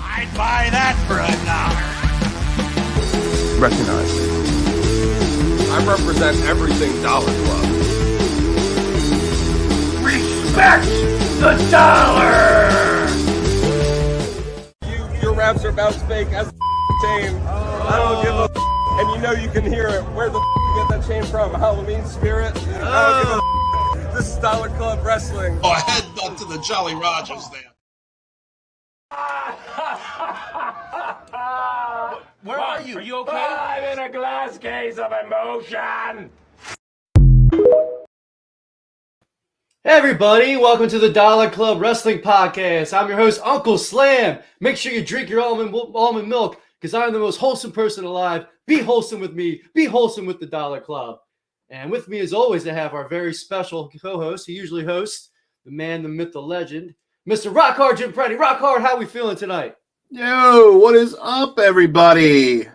I'd buy that for a dollar. Recognize. I represent everything Dollar Club. Respect the dollar! You, your raps are about fake as chain. I don't give a and you know you can hear it. Where the you get that chain from? Halloween spirit? I don't give a oh. This is Dollar Club Wrestling. Oh, head up to the Jolly Rogers there. Where are you? Are you okay? I'm in a glass case of emotion. Hey everybody, welcome to the Dollar Club Wrestling Podcast. I'm your host, Uncle Slam. Make sure you drink your almond, almond milk because I'm the most wholesome person alive. Be wholesome with me, be wholesome with the Dollar Club. And with me, as always, I have our very special co host. He usually hosts the man, the myth, the legend, Mr. Rock Hard Jim Prendy. Rock Hard, how we feeling tonight? Yo, what is up, everybody?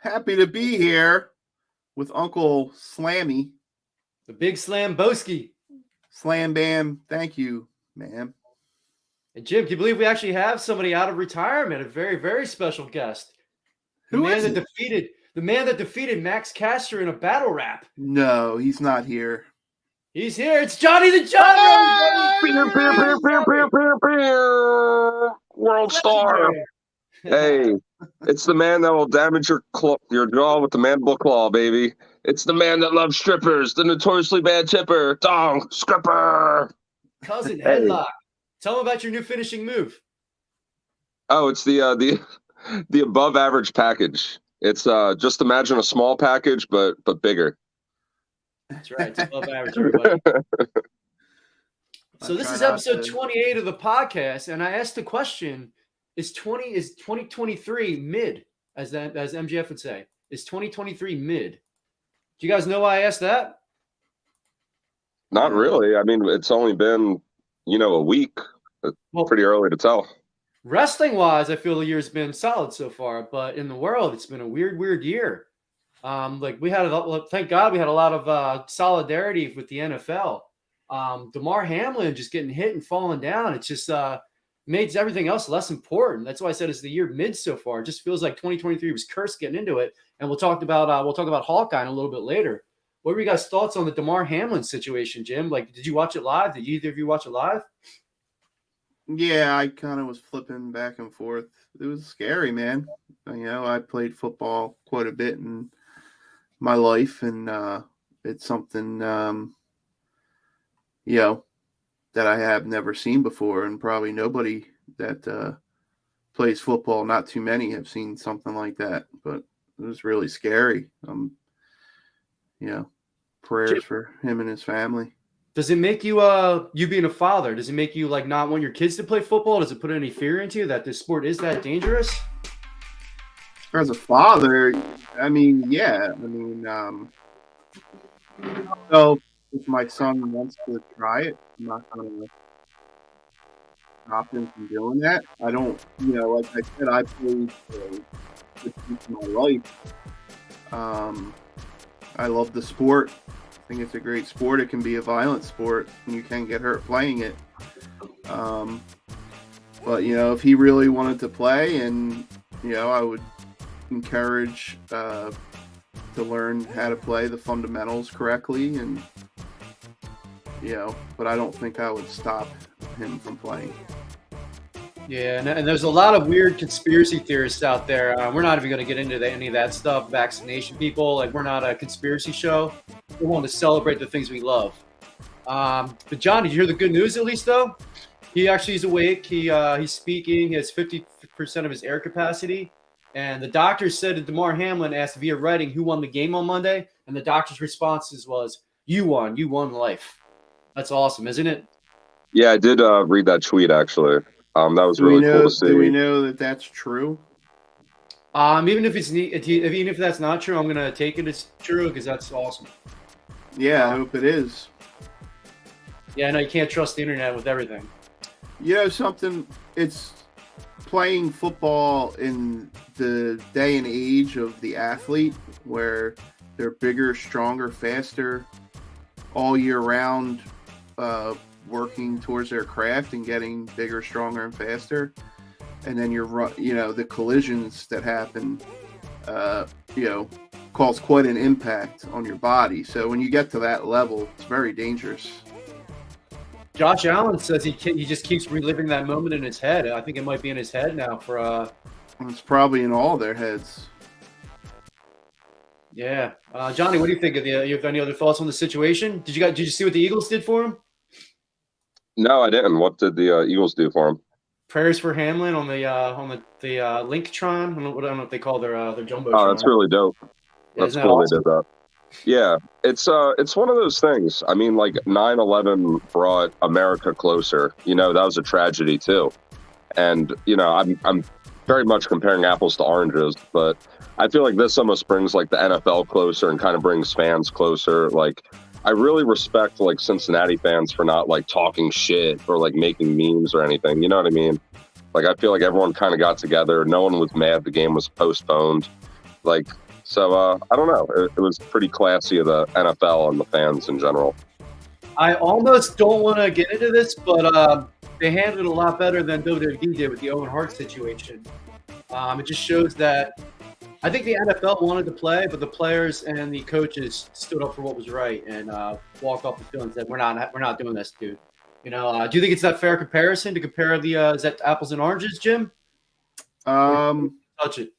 Happy to be here with Uncle Slammy. The Big Slam Boski. Slam Bam, thank you, man. And Jim, can you believe we actually have somebody out of retirement? A very, very special guest. The Who man is that it? defeated the man that defeated Max Caster in a battle rap. No, he's not here. He's here. It's Johnny the John. World star. Hey, it's the man that will damage your claw, your jaw with the mandible claw, baby. It's the man that loves strippers, the notoriously bad tipper, dong, stripper. Cousin Hey. headlock. Tell him about your new finishing move. Oh, it's the uh, the the above average package. It's uh just imagine a small package, but but bigger. That's right. It's above average, everybody. So I this is episode to- 28 of the podcast, and I asked the question: Is 20 is 2023 mid, as that as MGF would say? Is 2023 mid? Do you guys know why I asked that? Not really. I mean, it's only been you know a week. Well, Pretty early to tell. Wrestling wise, I feel the year's been solid so far, but in the world, it's been a weird, weird year. Um, like we had, a, thank God, we had a lot of uh, solidarity with the NFL. Um, Damar Hamlin just getting hit and falling down. It's just uh, makes everything else less important. That's why I said it's the year mid so far. It just feels like 2023 was cursed getting into it. And we'll talk about uh, we'll talk about Hawkeye in a little bit later. What were you guys' thoughts on the Damar Hamlin situation, Jim? Like, did you watch it live? Did either of you watch it live? Yeah, I kind of was flipping back and forth. It was scary, man. You know, I played football quite a bit in my life, and uh, it's something, um, you know, that I have never seen before, and probably nobody that uh, plays football, not too many, have seen something like that. But it was really scary. Um, you know, prayers for him and his family. Does it make you uh you being a father, does it make you like not want your kids to play football? Does it put any fear into you that this sport is that dangerous? as a father, I mean, yeah, I mean, um, so if my son wants to try it, I'm not gonna stop him from doing that. I don't, you know, like I said, I played for my life. Um, I love the sport. I think it's a great sport. It can be a violent sport, and you can get hurt playing it. Um, but you know, if he really wanted to play, and you know, I would encourage uh, to learn how to play the fundamentals correctly and you know but i don't think i would stop him from playing Yeah, and, and there's a lot of weird conspiracy theorists out there. Uh, we're not even going to get into the, any of that stuff. Vaccination people, like we're not a conspiracy show. We want to celebrate the things we love. Um, but John, did you hear the good news at least though? He actually is awake. He uh, he's speaking. He has 50 percent of his air capacity. And the doctor said to Damar Hamlin asked via writing who won the game on Monday, and the doctor's responses was, "You won. You won life." That's awesome, isn't it? Yeah, I did uh, read that tweet actually. Um, that was do really know cool to see. do we know that that's true Um, even if it's ne- if- even if that's not true, I'm gonna take it as true because that's awesome. Yeah i hope it is Yeah, I know you can't trust the internet with everything. you know something it's playing football in the day and age of the athlete where they're bigger stronger faster all year round uh, working towards their craft and getting bigger, stronger, and faster. And then you're, you know, the collisions that happen, uh, you know, cause quite an impact on your body. So when you get to that level, it's very dangerous. Josh Allen says he he just keeps reliving that moment in his head. I think it might be in his head now for uh It's probably in all their heads. yeah. Uh, Johnny, what do you think of the? Uh, you have any other thoughts on the situation? Did you guys did you see what the Eagles did for him? No, I didn't. What did the uh, Eagles do for him? Prayers for Hamlin on the uh, on the the uh, Linktron. I don't, know, what- I don't know what they call their uh, their jumbo. Oh, that's really dope. That's that cool awesome? they did that. Yeah, it's uh, it's one of those things. I mean, like 9/11 brought America closer. You know, that was a tragedy too. And you know, I'm I'm very much comparing apples to oranges, but I feel like this almost brings like the NFL closer and kind of brings fans closer. Like, I really respect like Cincinnati fans for not like talking shit or like making memes or anything. You know what I mean? Like, I feel like everyone kind of got together. No one was mad the game was postponed. Like, so uh, I don't know. It, it was pretty classy of the NFL and the fans in general. I almost don't want to get into this, but uh, they handled it a lot better than WWE did with the Owen Hart situation. Um, it just shows that I think the NFL wanted to play, but the players and the coaches stood up for what was right and uh, walked off the field and said, "We're not, we're not doing this, dude." You know, uh, do you think it's that fair comparison to compare the uh, is that apples and oranges, Jim? Um, Touch it.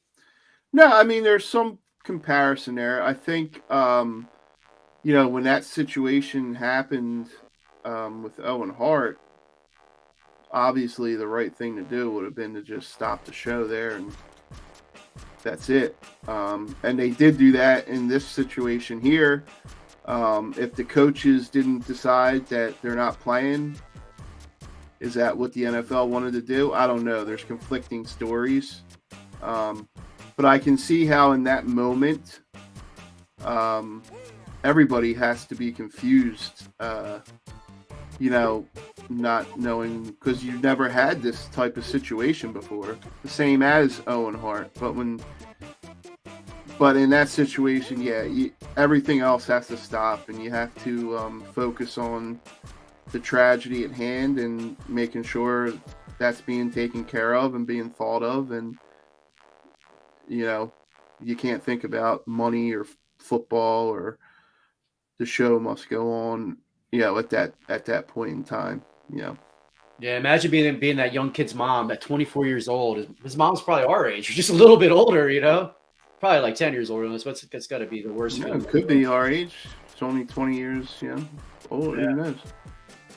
No, I mean there's some comparison there. I think um, you know when that situation happened um, with Owen Hart, obviously the right thing to do would have been to just stop the show there and that's it. Um, and they did do that in this situation here. Um, if the coaches didn't decide that they're not playing, is that what the NFL wanted to do? I don't know. There's conflicting stories. Um, but I can see how in that moment, um, everybody has to be confused. Uh, you know, not knowing because you've never had this type of situation before, the same as Owen Hart. But when, but in that situation, yeah, you, everything else has to stop, and you have to um, focus on the tragedy at hand and making sure that's being taken care of and being thought of and you know you can't think about money or f- football or the show must go on you know at that at that point in time you know Yeah, imagine being being that young kid's mom at 24 years old. His, his mom's probably our age, just a little bit older, you know, probably like 10 years older than us. What's that's got to be the worst. Yeah, it could be our age it's only 20 years you know old Yeah. who knows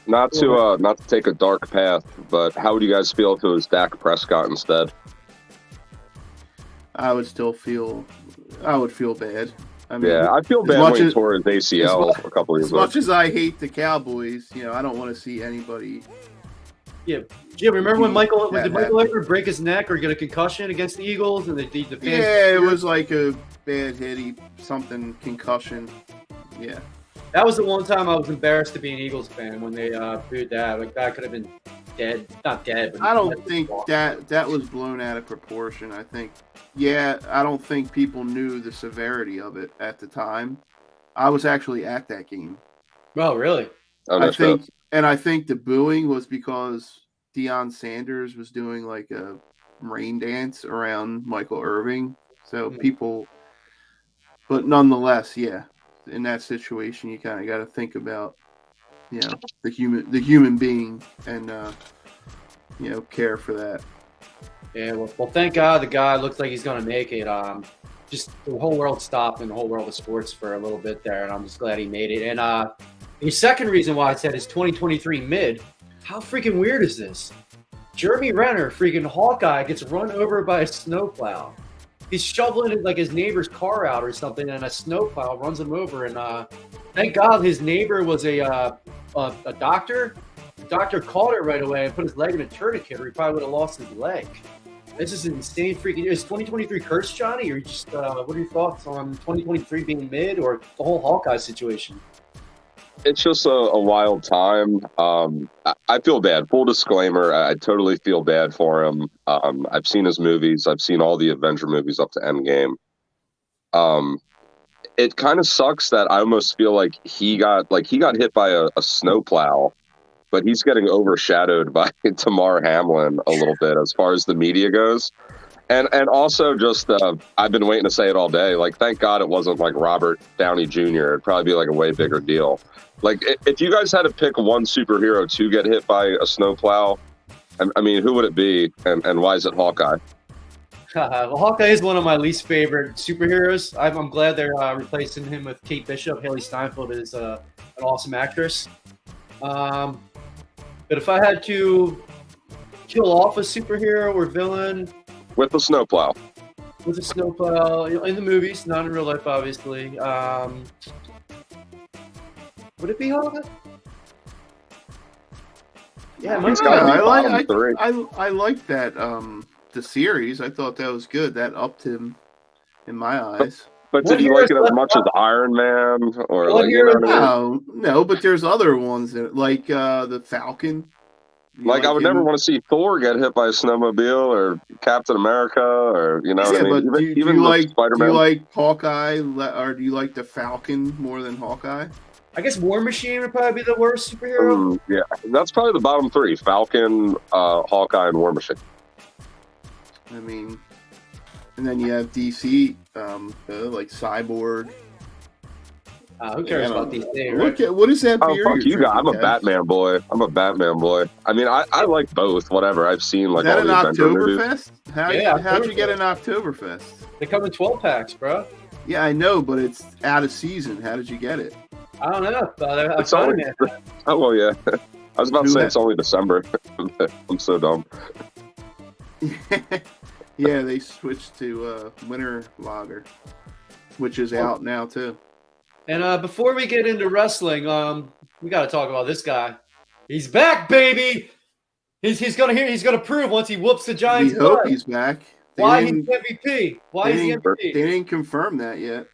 Not to uh, not to take a dark path, but how would you guys feel if it was Dak Prescott instead? I would still feel i would feel bad i mean Yeah, I feel bad much when he tore his ACL as a couple of as years ago. much as i hate the cowboys you know i don't want to see anybody Yeah, Jim, remember when Michael Yeah, did Michael ever break his neck or get a concussion against the Eagles and the the, the fans? yeah it was like a bad hit something concussion yeah That was the one time I was embarrassed to be an Eagles fan when they uh, booed that. Like that could have been dead, not dead. But I don't think that that was blown out of proportion. I think, yeah, I don't think people knew the severity of it at the time. I was actually at that game. Oh, really? Oh, I shit. think, and I think the booing was because Deion Sanders was doing like a rain dance around Michael Irvin. So Hmm. people, but nonetheless, yeah, in that situation, you kind of got to think about, you know, the human, the human being, and uh, you know, care for that. Yeah. Well, well, thank God the guy looks like he's gonna make it. Um, just the whole world stopped and the whole world of sports for a little bit there, and I'm just glad he made it. And uh, the second reason why I said is 2023 mid. How freaking weird is this? Jeremy Renner, freaking Hawkeye, gets run over by a snowplow. He's shoveling like his neighbor's car out or something, and a snowplow runs him over. And uh, thank God his neighbor was a uh, a, a doctor. The doctor caught it right away and put his leg in a tourniquet, or he probably would have lost his leg. This is insane freaking. Is 2023 cursed, Johnny, or just uh, what are your thoughts on 2023 being mid, or the whole Hawkeye situation? It's just a, a wild time. Um, I, I feel bad. Full disclaimer: I, I totally feel bad for him. Um, I've seen his movies. I've seen all the Avenger movies up to Endgame. Um, it kind of sucks that I almost feel like he got like he got hit by a, a snowplow but he's getting overshadowed by Damar Hamlin a little bit as far as the media goes. And and also just uh, I've been waiting to say it all day. Like, thank God it wasn't like Robert Downey Jr. It'd probably be like a way bigger deal. Like, if you guys had to pick one superhero to get hit by a snowplow, I, I mean, who would it be, and, and why is it Hawkeye? well, Hawkeye is one of my least favorite superheroes. I'm, I'm glad they're uh, replacing him with Kate Bishop. Hailee Steinfeld is uh, an awesome actress. Um, but if I had to kill off a superhero or villain With the snowplow. with a snowplow in the movies, not in real life, obviously, um, would it be Hawkeye? Yeah, it might He's gotta I like I. I, I like that um the series. I thought that was good. That upped him in my eyes. But What did you like it as left much as Iron Man or What like you know what I mean? No, no, but there's other ones that like uh the Falcon. You Like I would him? never want to see Thor get hit by a snowmobile or Captain America or you know what yeah, I mean. but even do, you- do you like Spider do you like Hawkeye or do you like the Falcon more than Hawkeye? I guess War Machine would probably be the worst superhero. Mm, yeah, that's probably the bottom three: Falcon, uh, Hawkeye, and War Machine. I mean, and then you have DC, um, uh, like Cyborg. Uh, who cares Yeah, about these things? Look at what is that? Oh fuck you're you, guy! I'm a? Batman boy. I'm a Batman boy. I mean, I, I like both. Whatever I've seen, like is that all an the Oktoberfest? How Yeah, how'd you get an Oktoberfest? They come in 12 packs, bro. Yeah, I know, but it's out of season. How did you get it? I don't know. I It's only, it. oh well, yeah. I was about to say it's only December. I'm so dumb. yeah, they switched to uh, Winter Lager, which is out now too. And uh, before we get into wrestling, um, we got to talk about this guy. He's back, baby. He's, he's gonna hear. He's gonna prove once he whoops the Giants. We Giants. hope butt. he's back. They Why he's MVP? Why they is he MVP? they didn't confirm that yet.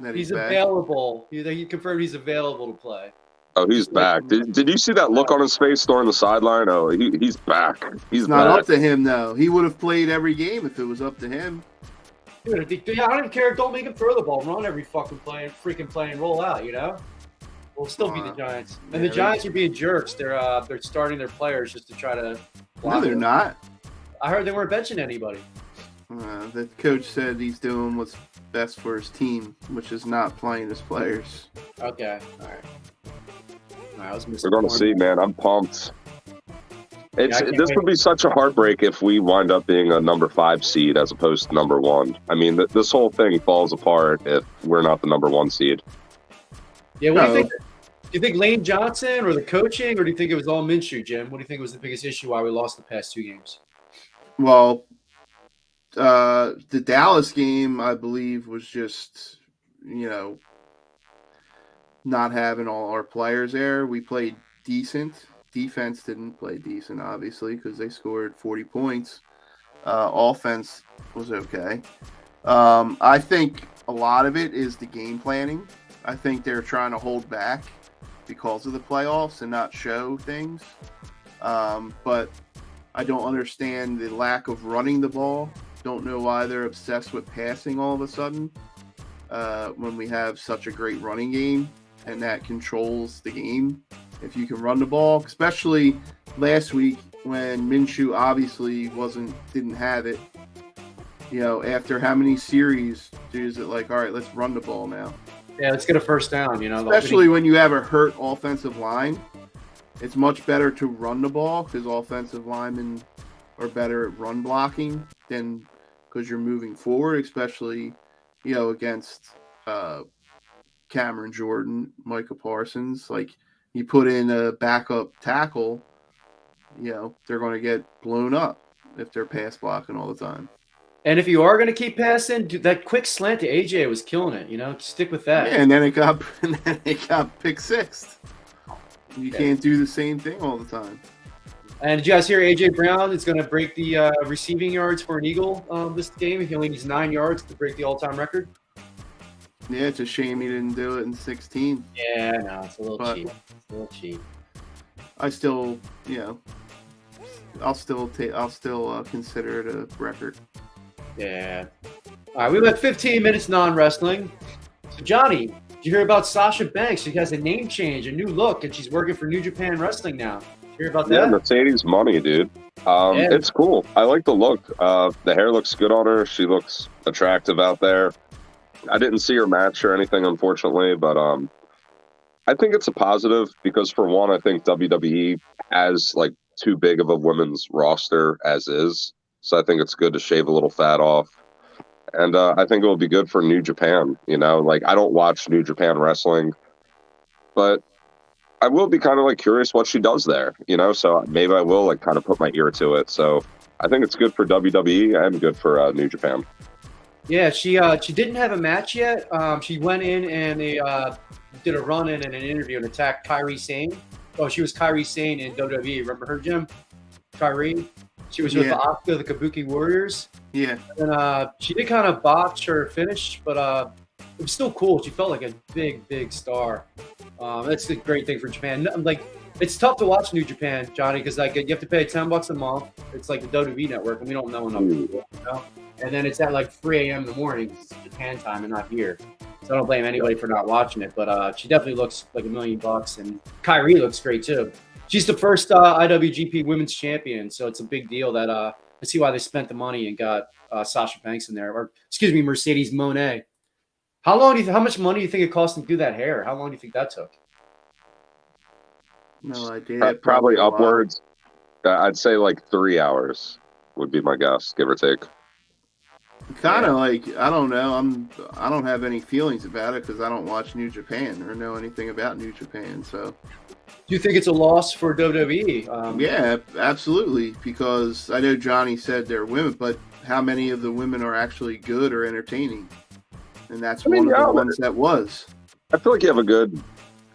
That he's, He's back. available. He, he confirmed he's available to play. Oh, he's back. Did, did you see that look on his face during the sideline? Oh, he, he's back. He's It's not back. up to him though. He would have played every game if it was up to him. Dude, I yeah, I don't even care. Don't make him throw the ball. Run every fucking play and freaking play and roll out. You know. We'll still be the Uh, Giants, yeah, and the Giants are being jerks. They're uh, they're starting their players just to try to. No, they're them. not. I heard they weren't benching anybody. Uh, the coach said he's doing what's best for his team, which is not playing his players. Okay, all right. All right, I was We're going to see, man. I'm pumped. It's, I can't this would be such a heartbreak if we wind up being a number five seed as opposed to number one. I mean, th- this whole thing falls apart if we're not the number one seed. Yeah, what do you think? Do you think Lane Johnson or the coaching, or do you think it was all Minshew, Jim? What do you think was the biggest issue why we lost the past two games? Well, uh, the Dallas game, I believe, was just you know not having all our players there. We played decent. Defense didn't play decent, obviously, because they scored 40 points. Uh, offense was okay. Um, I think a lot of it is the game planning. I think they're trying to hold back because of the playoffs and not show things. Um, but I don't understand the lack of running the ball. Don't know why they're obsessed with passing all of a sudden uh, when we have such a great running game and that controls the game. If you can run the ball, especially last week when Minshew obviously wasn't didn't have it. You know, after how many series is it like, all right, let's run the ball now? Yeah, let's get a first down. You know, especially when you have a hurt offensive line. It's much better to run the ball because offensive linemen are better at run blocking than because you're moving forward, especially you know against uh, Cameron Jordan, Micah Parsons. Like you put in a backup tackle, you know they're going to get blown up if they're pass blocking all the time. And if you are going to keep passing, dude, that quick slant to AJ was killing it. You know, stick with that. Yeah, and then it got and then it got pick six. You can't do the same thing all the time. And did you guys hear AJ Brown is going to break the uh, receiving yards for an Eagle um, this game? He only needs nine yards to break the all-time record. Yeah, it's a shame he didn't do it in 16. Yeah, no, it's a little But- cheap. It's a little cheap. I still, you know, I'll still take, I'll still uh, consider it a record. Yeah. All right, we went 15 minutes non-wrestling. So Johnny, Did you hear about Sasha Banks? She has a name change, a new look, and she's working for New Japan Wrestling now. Hear about Yeah. Mercedes money, dude. Um, Yeah. It's cool. I like the look. Uh, the hair looks good on her. She looks attractive out there. I didn't see her match or anything, unfortunately, but um, I think it's a positive because for one, I think WWE has like too big of a women's roster as is. So I think it's good to shave a little fat off. And uh, I think it will be good for New Japan. You know, like I don't watch New Japan wrestling, but I will be kind of like curious what she does there, you know. So maybe I will like kind of put my ear to it. So I think it's good for WWE and good for uh, New Japan. Yeah, she uh, she didn't have a match yet. Um, she went in and they uh, did a run in and an interview and attacked Kairi Sane. Oh, she was Kairi Sane in WWE. Remember her, Jim? Kairi. She was with Yeah. the Asuka, the Kabuki Warriors. Yeah. And uh, she did kind of botch her finish, but uh, it was still cool. She felt like a big, big star. Um, that's the great thing for Japan. Like, it's tough to watch New Japan, Johnny, because like you have to pay ten bucks a month. It's like the WWE network, and we don't know enough people, you know. And then it's at like 3 a.m. in the morning. it's Japan time and not here. So I don't blame anybody for not watching it. But uh, she definitely looks like a million bucks, and Kairi looks great too. She's the first uh, IWGP Women's Champion, so it's a big deal that uh, I see why they spent the money and got uh, Sasha Banks in there, or excuse me, Mercedes Moné. How long do you? How much money do you think it cost to do that hair? How long do you think that took? No idea. Pro- probably a upwards. Uh, I'd say like three hours would be my guess, give or take. Kind of like I don't know. I'm I don't have any feelings about it because I don't watch New Japan or know anything about New Japan. So Do you think it's a loss for WWE? Um, yeah, absolutely. Because I know Johnny said they're women, but how many of the women are actually good or entertaining? And that's I mean, one of yeah, the but- ones that was. I feel like you have a good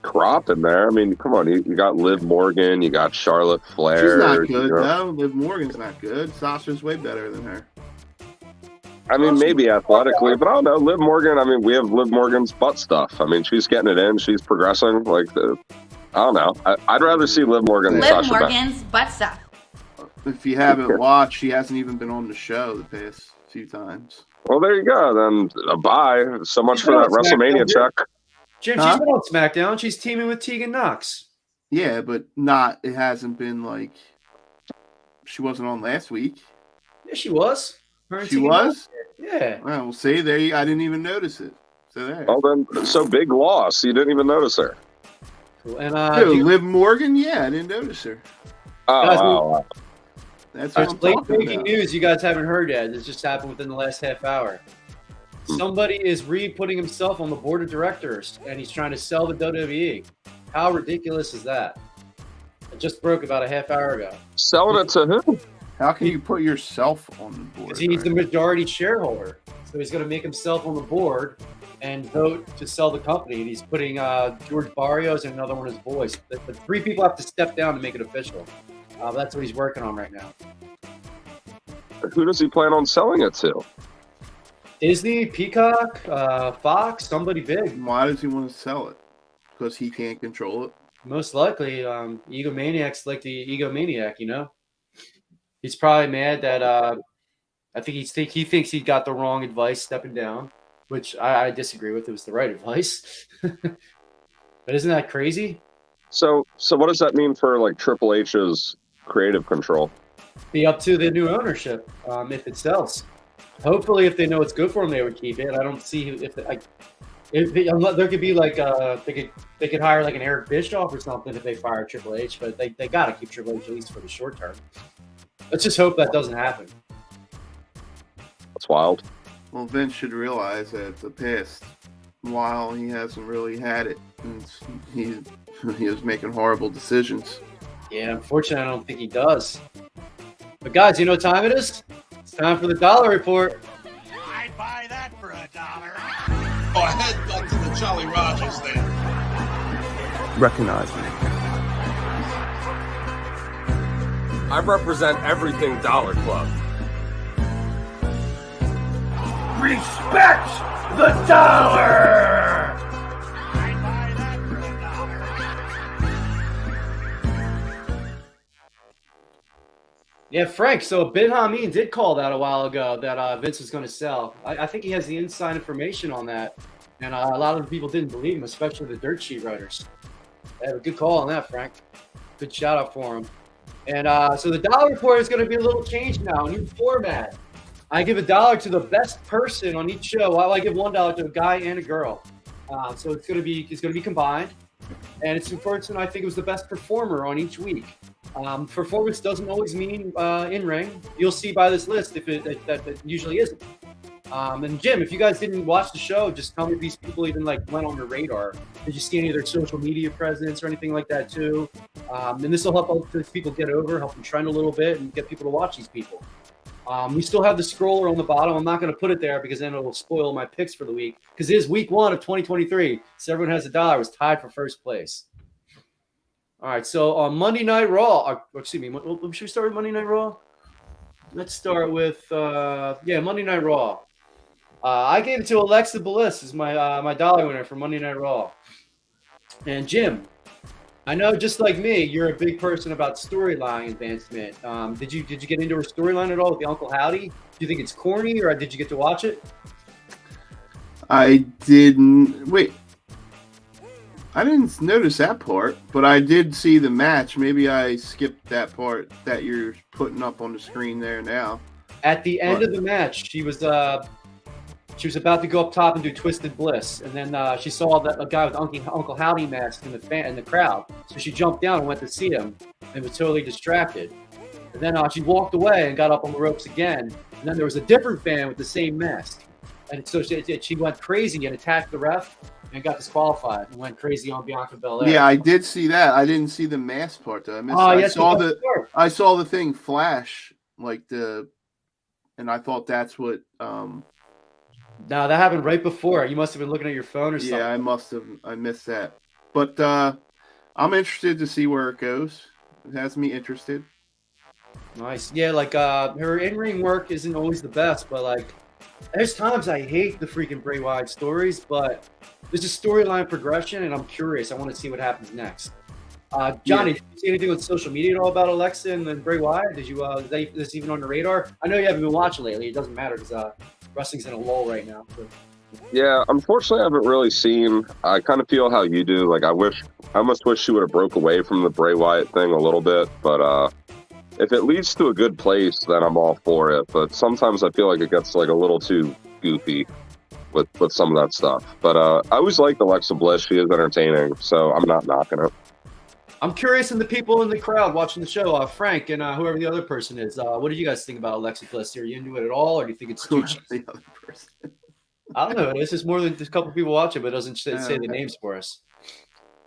crop in there. I mean, come on, you, you got Liv Morgan, you got Charlotte Flair. She's not you good. know. No, Liv Morgan's not good. Sasha's way better than her. I mean, maybe athletically, but I don't know. Liv Morgan. I mean, we have Liv Morgan's butt stuff. I mean, she's getting it in. She's progressing. Like, the, I don't know. I, I'd rather see Liv Morgan than Liv Sasha Banks. Morgan's butt stuff. If you haven't watched, she hasn't even been on the show the past few times. Well, there you go. Then uh, bye. So much She's for that WrestleMania SmackDown, check. Jim, Huh? she's been on SmackDown. She's teaming with Tegan Nox. Yeah, but not. It hasn't been like she wasn't on last week. Yeah, she was. Her She Tegan was. Nox. Yeah. Well, we'll see. There, you, I didn't even notice it. So there. Well, then, so big loss. You didn't even notice her. Cool. And uh, Who, do you- Liv Morgan? Yeah, I didn't notice her. Oh, Guys, wow, wow. That's what There's I'm late breaking about. news you guys haven't heard yet. This just happened within the last half hour. Somebody is re-putting himself on the board of directors, and he's trying to sell the WWE. How ridiculous is that? It just broke about a half hour ago. Selling it to who? How can you put yourself on the board? Because he's the majority shareholder, so he's going to make himself on the board and vote to sell the company. And he's putting uh, George Barrios and another one of his boys. The, the three people have to step down to make it official. Uh, that's what he's working on right now. Who does he plan on selling it to? Disney, Peacock, uh, Fox, somebody big. Why does he want to sell it? Because he can't control it. Most likely, um, egomaniacs like the egomaniac. You know, he's probably mad that uh, I think he's think he thinks he got the wrong advice stepping down, which I, I disagree with. It was the right advice. but isn't that crazy? So, so what does that mean for like Triple H's creative control? Be up to the new ownership um, if it sells. Hopefully, if they know it's good for them, they would keep it. I don't see who- if like if they, there could be like uh they could they could hire like an Eric Bischoff or something if they fire Triple H, but they, they got to keep Triple H at least for the short term. Let's just hope that doesn't happen. That's wild. Well, Vince should realize that the past while he hasn't really had it. And he he was making horrible decisions. Yeah, unfortunately, I don't think he does. But guys, you know what time it is? It's time for the dollar report. I'd buy that for a dollar. Oh, I head back to the Jolly Rogers then. recognize me. I represent everything Dollar Club. Respect the dollar! Yeah, Frank. So Bin Hamin did call that a while ago that uh, Vince was going to sell. I, I think he has the inside information on that. and uh, a lot of the people didn't believe him, especially the dirt sheet writers. They had a good call on that, Frank. Good shout out for him. And uh, so the dollar report is going to be a little changed now, new format. I give a dollar to the best person on each show, I give one dollar to a guy and a girl. Uh, so it's going to be it's going to be combined, and it's person I think it was the best performer on each week. Um, performance doesn't always mean uh, in ring. You'll see by this list if it that, that, that usually isn't. Um, and Jim, if you guys didn't watch the show, just tell me if these people even like went on your radar. Did you see any of their social media presence or anything like that too? Um, and this will help other people get over, help them trend a little bit, and get people to watch these people. Um, we still have the scroller on the bottom. I'm not going to put it there because then it will spoil my picks for the week. Because it is week one of 2023, so everyone has a dollar. Was tied for first place. All right, so on Monday Night Raw, uh, excuse me, should we start with Monday Night Raw? Let's start with uh, yeah, Monday Night Raw. Uh, I gave it to Alexa Bliss as my uh, my dollar winner for Monday Night Raw. And Jim, I know just like me, you're a big person about storyline advancement. Um, did you did you get into her storyline at all with the Uncle Howdy? Do you think it's corny, or did you get to watch it? I didn't wait. I didn't notice that part, but I did see the match. Maybe I skipped that part that you're putting up on the screen there now. At the end What? of the match, she was uh, she was about to go up top and do Twisted Bliss, and then uh, she saw that a guy with Uncle, Uncle Howdy mask in the fan in the crowd. So she jumped down and went to see him, and was totally distracted. And then uh, she walked away and got up on the ropes again. And then there was a different fan with the same mask, and so she, she went crazy and attacked the ref and got disqualified and went crazy on Bianca Belair. Yeah, I did see that. I didn't see the mask part though. I missed. Oh, I yes, saw the were. I saw the thing flash like the, and I thought that's what. um No, that happened right before. You must have been looking at your phone or something. Yeah, I must have. I missed that. But uh I'm interested to see where it goes. It has me interested. Nice. Yeah, like uh her in-ring work isn't always the best, but like there's times I hate the freaking Bray Wyatt stories, but there's a storyline progression and I'm curious. I want to see what happens next. Uh Johnny, Yeah. did you see anything on social media at all about Alexa and, then Bray Wyatt? Did you uh is that- is this even on your radar? I know you haven't been watching lately. It doesn't matter because uh wrestling's in a lull right now. So. Yeah, unfortunately, I haven't really seen. I kind of feel how you do. Like, I wish, I almost wish she would have broke away from the Bray Wyatt thing a little bit. But uh, if it leads to a good place, then I'm all for it. But sometimes I feel like it gets like a little too goofy with with some of that stuff. But uh, I always liked Alexa Bliss. She is entertaining, so I'm not knocking it. I'm curious in the people in the crowd watching the show, uh, Frank and uh, whoever the other person is. Uh, what did you guys think about Alexa Bliss? Are you into it at all, or do you think it's too cheesy? the other person. I don't know. This is more than just a couple people watching, but it doesn't say, say the names for us.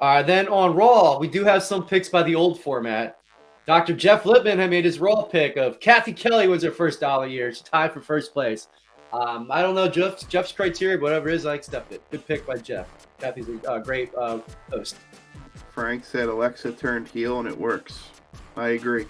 All right, then on Raw, we do have some picks by the old format. Dr. Jeff Lippman had made his Raw pick of Cathy Kelley was her first dollar year. She tied for first place. Um, I don't know Jeff's, Jeff's criteria, but whatever it is, I accept it. Good pick by Jeff. Cathy's a uh, great uh, host. Frank said Alexa turned heel and it works. I agree.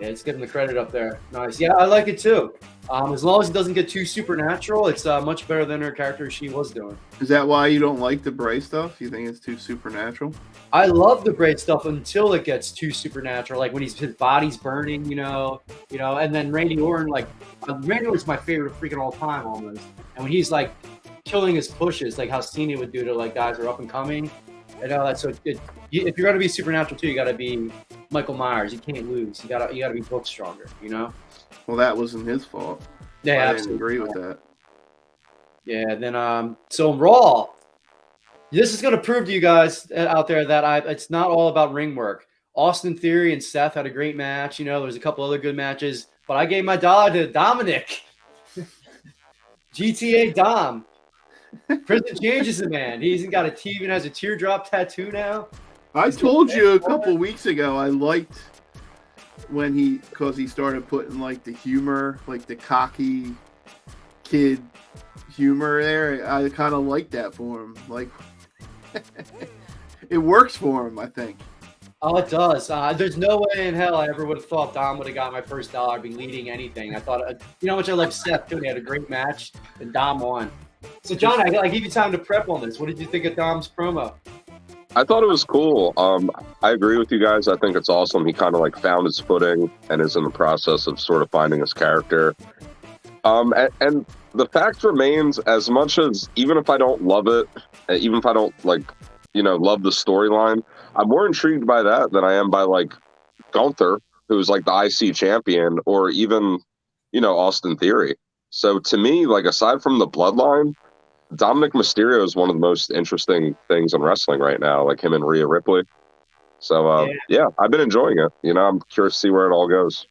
Yeah, let's give him the credit up there. Nice. Yeah, I like it too. Um, as long as it doesn't get too supernatural, it's uh, much better than her character she was doing. Is that why you don't like the Bray stuff? You think it's too supernatural? I love the Bray stuff until it gets too supernatural, like when he's his body's burning, you know, you know, and then Randy Orton, like uh, Randy Orton's my favorite freaking all time almost, and when he's like killing his pushes, like how Cena would do to like guys who are up and coming, and all that. So it, you, if you're gonna be supernatural too, you got to be Michael Myers. You can't lose. You gotta you gotta be booked stronger, you know. Well, that wasn't his fault. Yeah, I didn't agree with that. Yeah, then um, so Raw. This is going to prove to you guys uh, out there that I it's not all about ring work. Austin Theory and Seth had a great match. You know, there's a couple other good matches, but I gave my dollar to Dominic. GTA Dom. Prison changes the man. He even got a T, even has a teardrop tattoo now. I told you a couple weeks ago I liked when he because he started putting like the humor, like the cocky kid humor there. I kind of like that for him. Like it works for him, I think. Oh, it does. Uh, there's no way in hell I ever would have thought Dom would have got my first dollar, be leading anything. I thought, uh, you know how much I love Seth too. They had a great match, and Dom won. So, John, I, I give you time to prep on this. What did you think of Dom's promo? I thought it was cool. Um, I agree with you guys. I think it's awesome. He kind of like found his footing and is in the process of sort of finding his character. Um, and, and the fact remains, as much as even if I don't love it, uh, even if I don't like, you know, love the storyline, I'm more intrigued by that than I am by like Gunther, who's like the IC champion, or even, you know, Austin Theory. So to me, like aside from the bloodline, Dominik Mysterio is one of the most interesting things in wrestling right now, like him and Rhea Ripley. So uh, Yeah. yeah. I've been enjoying it. You know, I'm curious to see where it all goes.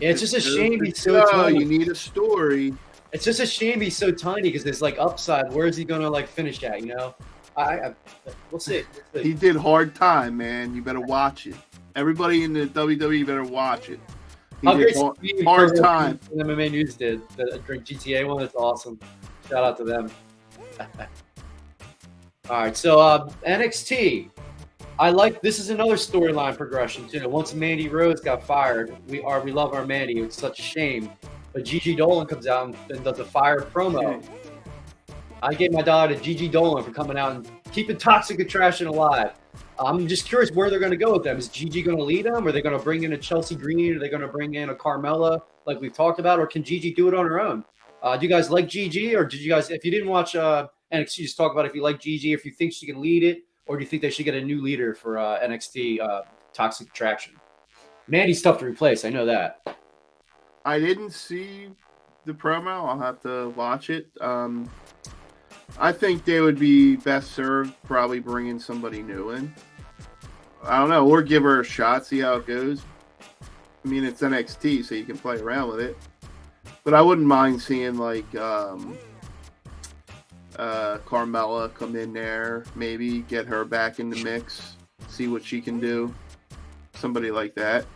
Yeah, it's just a shame he's so tiny. You need a story. It's just a shame he's so tiny because there's like upside. Where is he gonna like finish at? You know, I, I we'll see. We'll see. He did hard time, man. You better watch it. Everybody in the WWE better watch it. He How did hard, Steve hard from time. MMA News did the drink GTA one. It's awesome. Shout out to them. All right, so uh, NXT. I like this is another storyline progression too. Once Mandy Rose got fired, we are we love our Mandy. It's such a shame, but Gigi Dolan comes out and, and does a fire promo. I gave my daughter to Gigi Dolan for coming out and keeping toxic attraction alive. I'm just curious where they're going to go with them. Is Gigi going to lead them? Are they going to bring in a Chelsea Green? Are they going to bring in a Carmella like we've talked about, or can Gigi do it on her own? Uh, do you guys like Gigi, or did you guys, if you didn't watch uh, NXT, just talk about if you like Gigi, if you think she can lead it, or do you think they should get a new leader for uh, NXT uh, Toxic Attraction? Mandy's tough to replace. I know that. I didn't see the promo. I'll have to watch it. Um, I think they would be best served probably bringing somebody new in. I don't know, or give her a shot, see how it goes. I mean, it's NXT, so you can play around with it. But I wouldn't mind seeing like um, uh, Carmella come in there, maybe get her back in the mix, see what she can do. Somebody like that.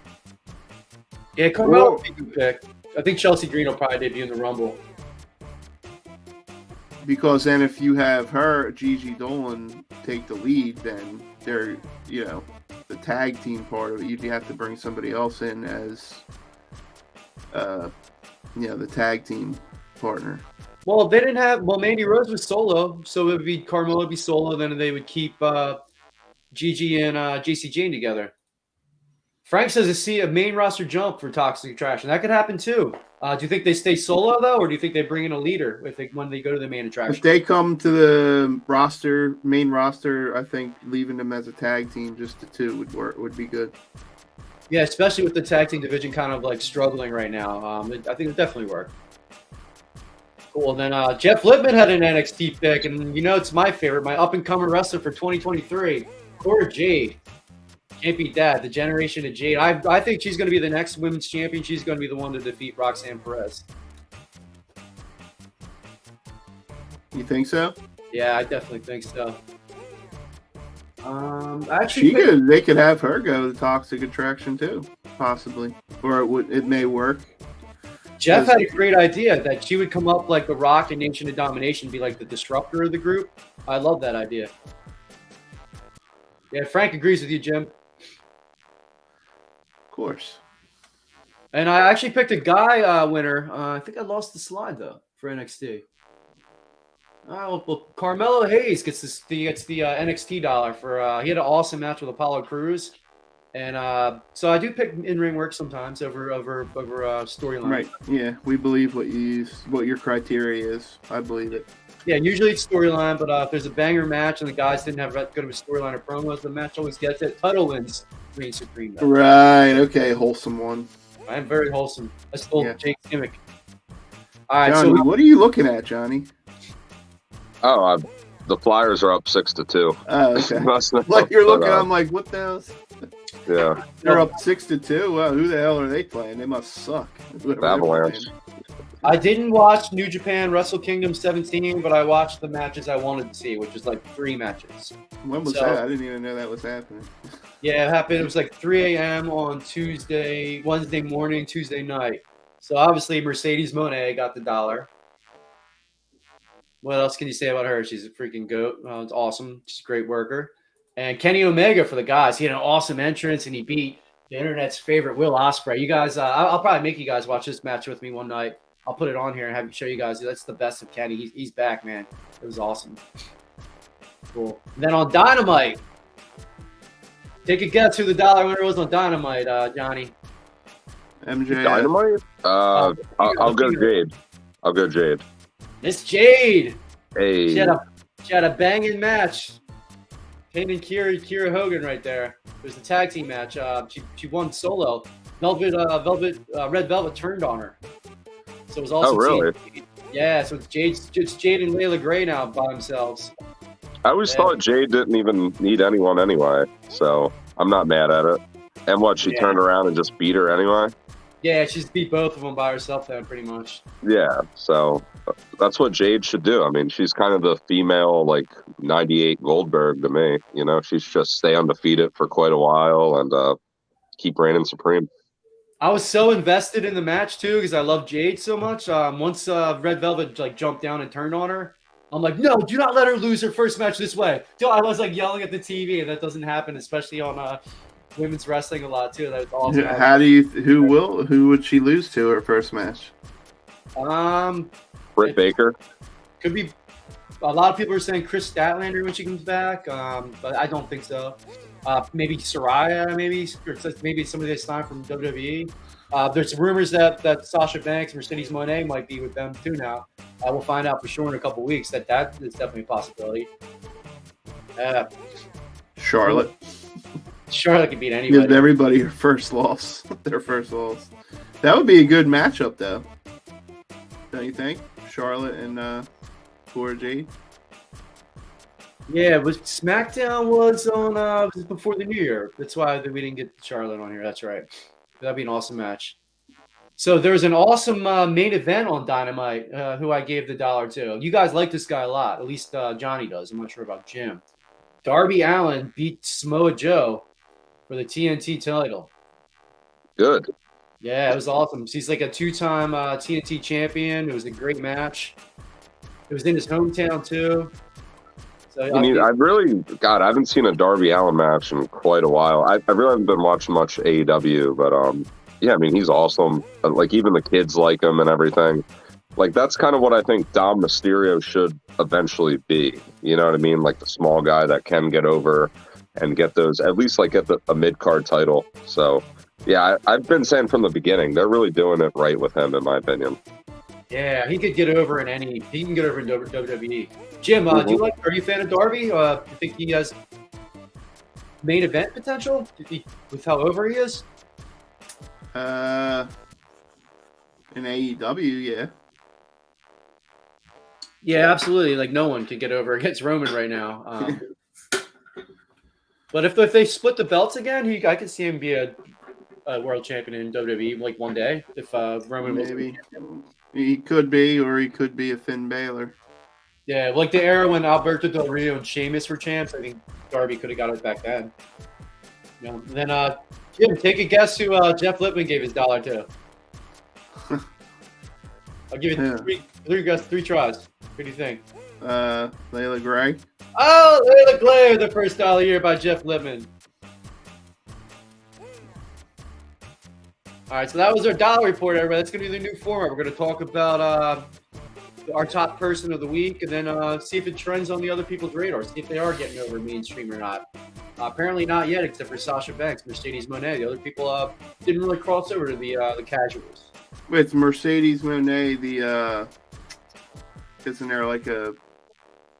Yeah, Carmella would be a good pick. I think Chelsea Green will probably debut in the Rumble. because then if you have her Gigi Dolan take the lead, then they're you know the tag team part of it. You'd have to bring somebody else in as uh you know the tag team partner. Well, they didn't have. Well, Mandy Rose was solo, so it would be Carmella would be solo. Then they would keep uh, Gigi and uh, Jacy Jayne together. Frank says to see a main roster jump for Toxic Attraction. That could happen too. Uh, do you think they stay solo though, or do you think they bring in a leader if they when they go to the main attraction? If they come to the roster, main roster, I think leaving them as a tag team, just the two would work would be good. Yeah, especially with the tag team division kind of like struggling right now. Um, it, I think it definitely work. Cool. Then uh, Jeff Lippman had an NXT pick, and you know it's my favorite, my up and coming wrestler for 2023, Cora Jade. Can't beat that. The generation of Jade. I, I think she's going to be the next women's champion. She's going to be the one to defeat Roxanne Perez. You think so? Yeah, I definitely think so. Um, I actually She picked- could. They could have her go to Toxic Attraction too, possibly, or it would. It may work. Jeff had a great idea that she would come up like the Rock in Nation of Domination, be like the disruptor of the group. I love that idea. Yeah, Frank agrees with you, Jim. Of course. And I actually picked a guy uh, winner. Uh, I think I lost the slide though for NXT. Oh well, Carmelo Hayes gets this. The, gets the uh, NXT dollar for. Uh, he had an awesome match with Apollo Crews, and uh, so I do pick in ring work sometimes over over over uh, storyline. Right. Yeah, we believe what you use, what your criteria is. I believe it. Yeah, usually it's storyline, but uh, if there's a banger match and the guys didn't have that good of a storyline or promos, the match always gets it. Title wins. Reign Supreme. Though. Right. Okay. Wholesome one. I am very wholesome. I stole Yeah. Jake's gimmick. All right, Johnny, so what are you looking at, Johnny? Oh, I, the Flyers are up six to two. Oh, okay. Like you're looking, but, uh, I'm like, what the hell? yeah, They're up six to two. Well, who the hell are they playing? They must suck. Whoever Avalanche. I didn't watch New Japan Wrestle Kingdom 17, but I watched the matches I wanted to see, which is like three matches. When was So- that? I didn't even know that was happening. Yeah, it happened. It was like 3 a.m. on Tuesday, Wednesday morning, Tuesday night. So obviously Mercedes Moné got the dollar. What else can you say about her? She's a freaking goat. Uh, it's awesome. She's a great worker. And Kenny Omega for the guys. He had an awesome entrance and he beat the internet's favorite Will Ospreay. You guys, uh, I'll, I'll probably make you guys watch this match with me one night. I'll put it on here and have show you guys. That's the best of Kenny. He's, he's back, man. It was awesome. Cool. And then on Dynamite, take a guess who the dollar winner was on Dynamite, uh, Johnny. MJ. Dynamite. Uh, I'll, I'll go Jade. I'll go Jade. Miss Jade. Hey, She had a she had a banging match. Kane and Kiera Kiera Hogan right there. It was a tag team match. Uh, she she won solo. Velvet uh, Velvet uh, Red Velvet turned on her. So it was also Oh, really? team- Yeah, so it's Jade it's Jade and Leila Grey now by themselves. I always Yeah. thought Jade didn't even need anyone anyway, so I'm not mad at it. And what, she Yeah. turned around and just beat her anyway? Yeah, she's beat both of them by herself then pretty much. Yeah, so that's what Jade should do. I mean, she's kind of the female, like, 98 Goldberg to me. You know, she's just stay undefeated for quite a while and uh, keep reigning supreme. I was so invested in the match too because I love Jade so much. Um, once uh, Red Velvet like jumped down and turned on her, I'm like, no, do not let her lose her first match this way. So I was like yelling at the TV, and that doesn't happen, especially on uh, women's wrestling a lot too. That was awesome. How do you? Who will? Who would she lose to her first match? Um, Britt Baker. could be. A lot of people are saying Kris Statlander when she comes back, um, but I don't think so. Uh, maybe Saraya, maybe or maybe somebody that's signed from WWE. Uh, there's rumors that that Sasha Banks, Mercedes Moné might be with them too now. Uh, we'll find out for sure in a couple weeks that that is definitely a possibility. Uh, Charlotte. Charlotte can beat Give anybody. everybody her first loss. Their first loss. That would be a good matchup, though. Don't you think? Charlotte and uh, poor Jade. Yeah, but SmackDown was on uh was before the New Year. That's why we didn't get Charlotte on here. That's right. That'd be an awesome match. So there's an awesome uh, main event on Dynamite, uh, who I gave the dollar to. You guys like this guy a lot. At least uh, Johnny does. I'm not sure about Jim. Darby Allin beat Samoa Joe for the TNT title. Good. Yeah, it was awesome. He's like a two-time uh, TNT champion. It was a great match. It was in his hometown too. So I mean, I really, God, I haven't seen a Darby Allin match in quite a while. I, I really haven't been watching much AEW, but um, yeah, I mean, he's awesome. Uh, Like even the kids like him and everything. Like that's kind of what I think Dom Mysterio should eventually be. You know what I mean? Like the small guy that can get over and get those at least like get the, a mid card title. So yeah, I, I've been saying from the beginning they're really doing it right with him, in my opinion. Yeah, he could get over in any. He can get over in WWE. Jim, uh, do you like? Are you a fan of Darby? Uh, you think he has main event potential he- with how over he is? Uh, in AEW, yeah. Yeah, absolutely. Like no one can get over against Roman right now. Um, but if, if they split the belts again, he I could see him be a, a world champion in WWE like one day. If uh, Roman was Maybe he could be, or he could be a Finn Balor. Yeah, like the era when Alberto Del Rio and Sheamus were champs, I think Darby could have got it back then. You know, then uh Jim, take a guess who uh, Jeff Lippman gave his dollar to. I'll give you Yeah. three three guess three tries. What do you think? Uh, Leila Grey. Oh, Layla Claire, the first dollar year by Jeff Lippman. All right, so that was our dollar report, everybody. That's going to be the new format. We're going to talk about uh, our top person of the week and then uh, see if it trends on the other people's radar, see if they are getting over mainstream or not. Uh, apparently not yet, except for Sasha Banks, Mercedes Moné. The other people uh, didn't really cross over to the uh, the casuals. It's Mercedes Moné, the uh, isn't there like a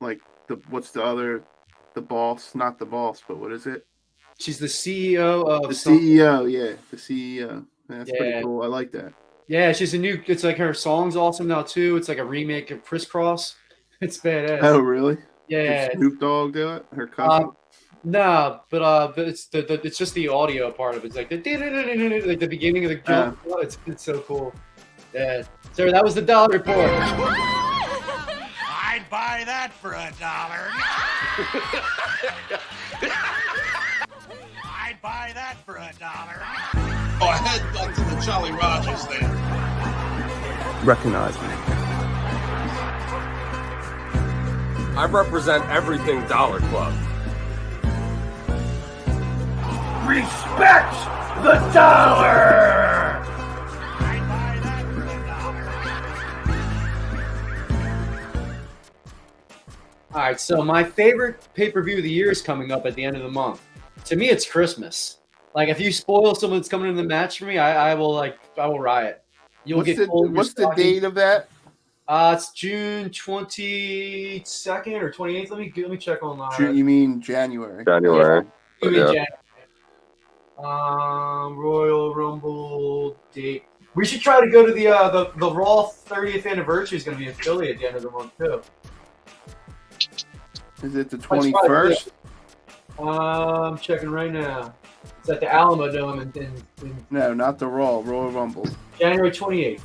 like the what's the other the boss? Not the boss, but what is it? She's the CEO of The some- CEO. Yeah, the CEO. That's Yeah. pretty cool. I like that. Yeah, she's a new. It's like her song's awesome now too. It's like a remake of Kris Kross. It's badass. Oh, really? yeah. Did Snoop Dogg do it? Her cousin. Um, no, but uh, but it's the, the it's just the audio part of it. It's like the like the beginning of the jump. It's, it's so cool. Yeah. So that was the dollar report. I'd buy that for a dollar. I'd buy that for a dollar. Oh, I head back to the Jolly Rogers there. Recognize me. I represent everything Dollar Club. Respect the dollar. All right, so my favorite pay per view of the year is coming up at the end of the month. To me, it's Christmas. Like if you spoil someone that's coming in the match for me, I, I will like I will riot. You'll what's get the, cold what's the date of that? Uh, it's June twenty second or twenty eighth. Let me let me check online. Ju- You mean January? January. Give me Yeah. January. Um, Royal Rumble date. We should try to go to the uh, the the Raw 30th anniversary is going to be in Philly at the end of the month too. Is it the Let's try to do 21st? Um, checking right now. It's at the Alamodome in, in, in No, not the Raw. Royal Rumble. January 28th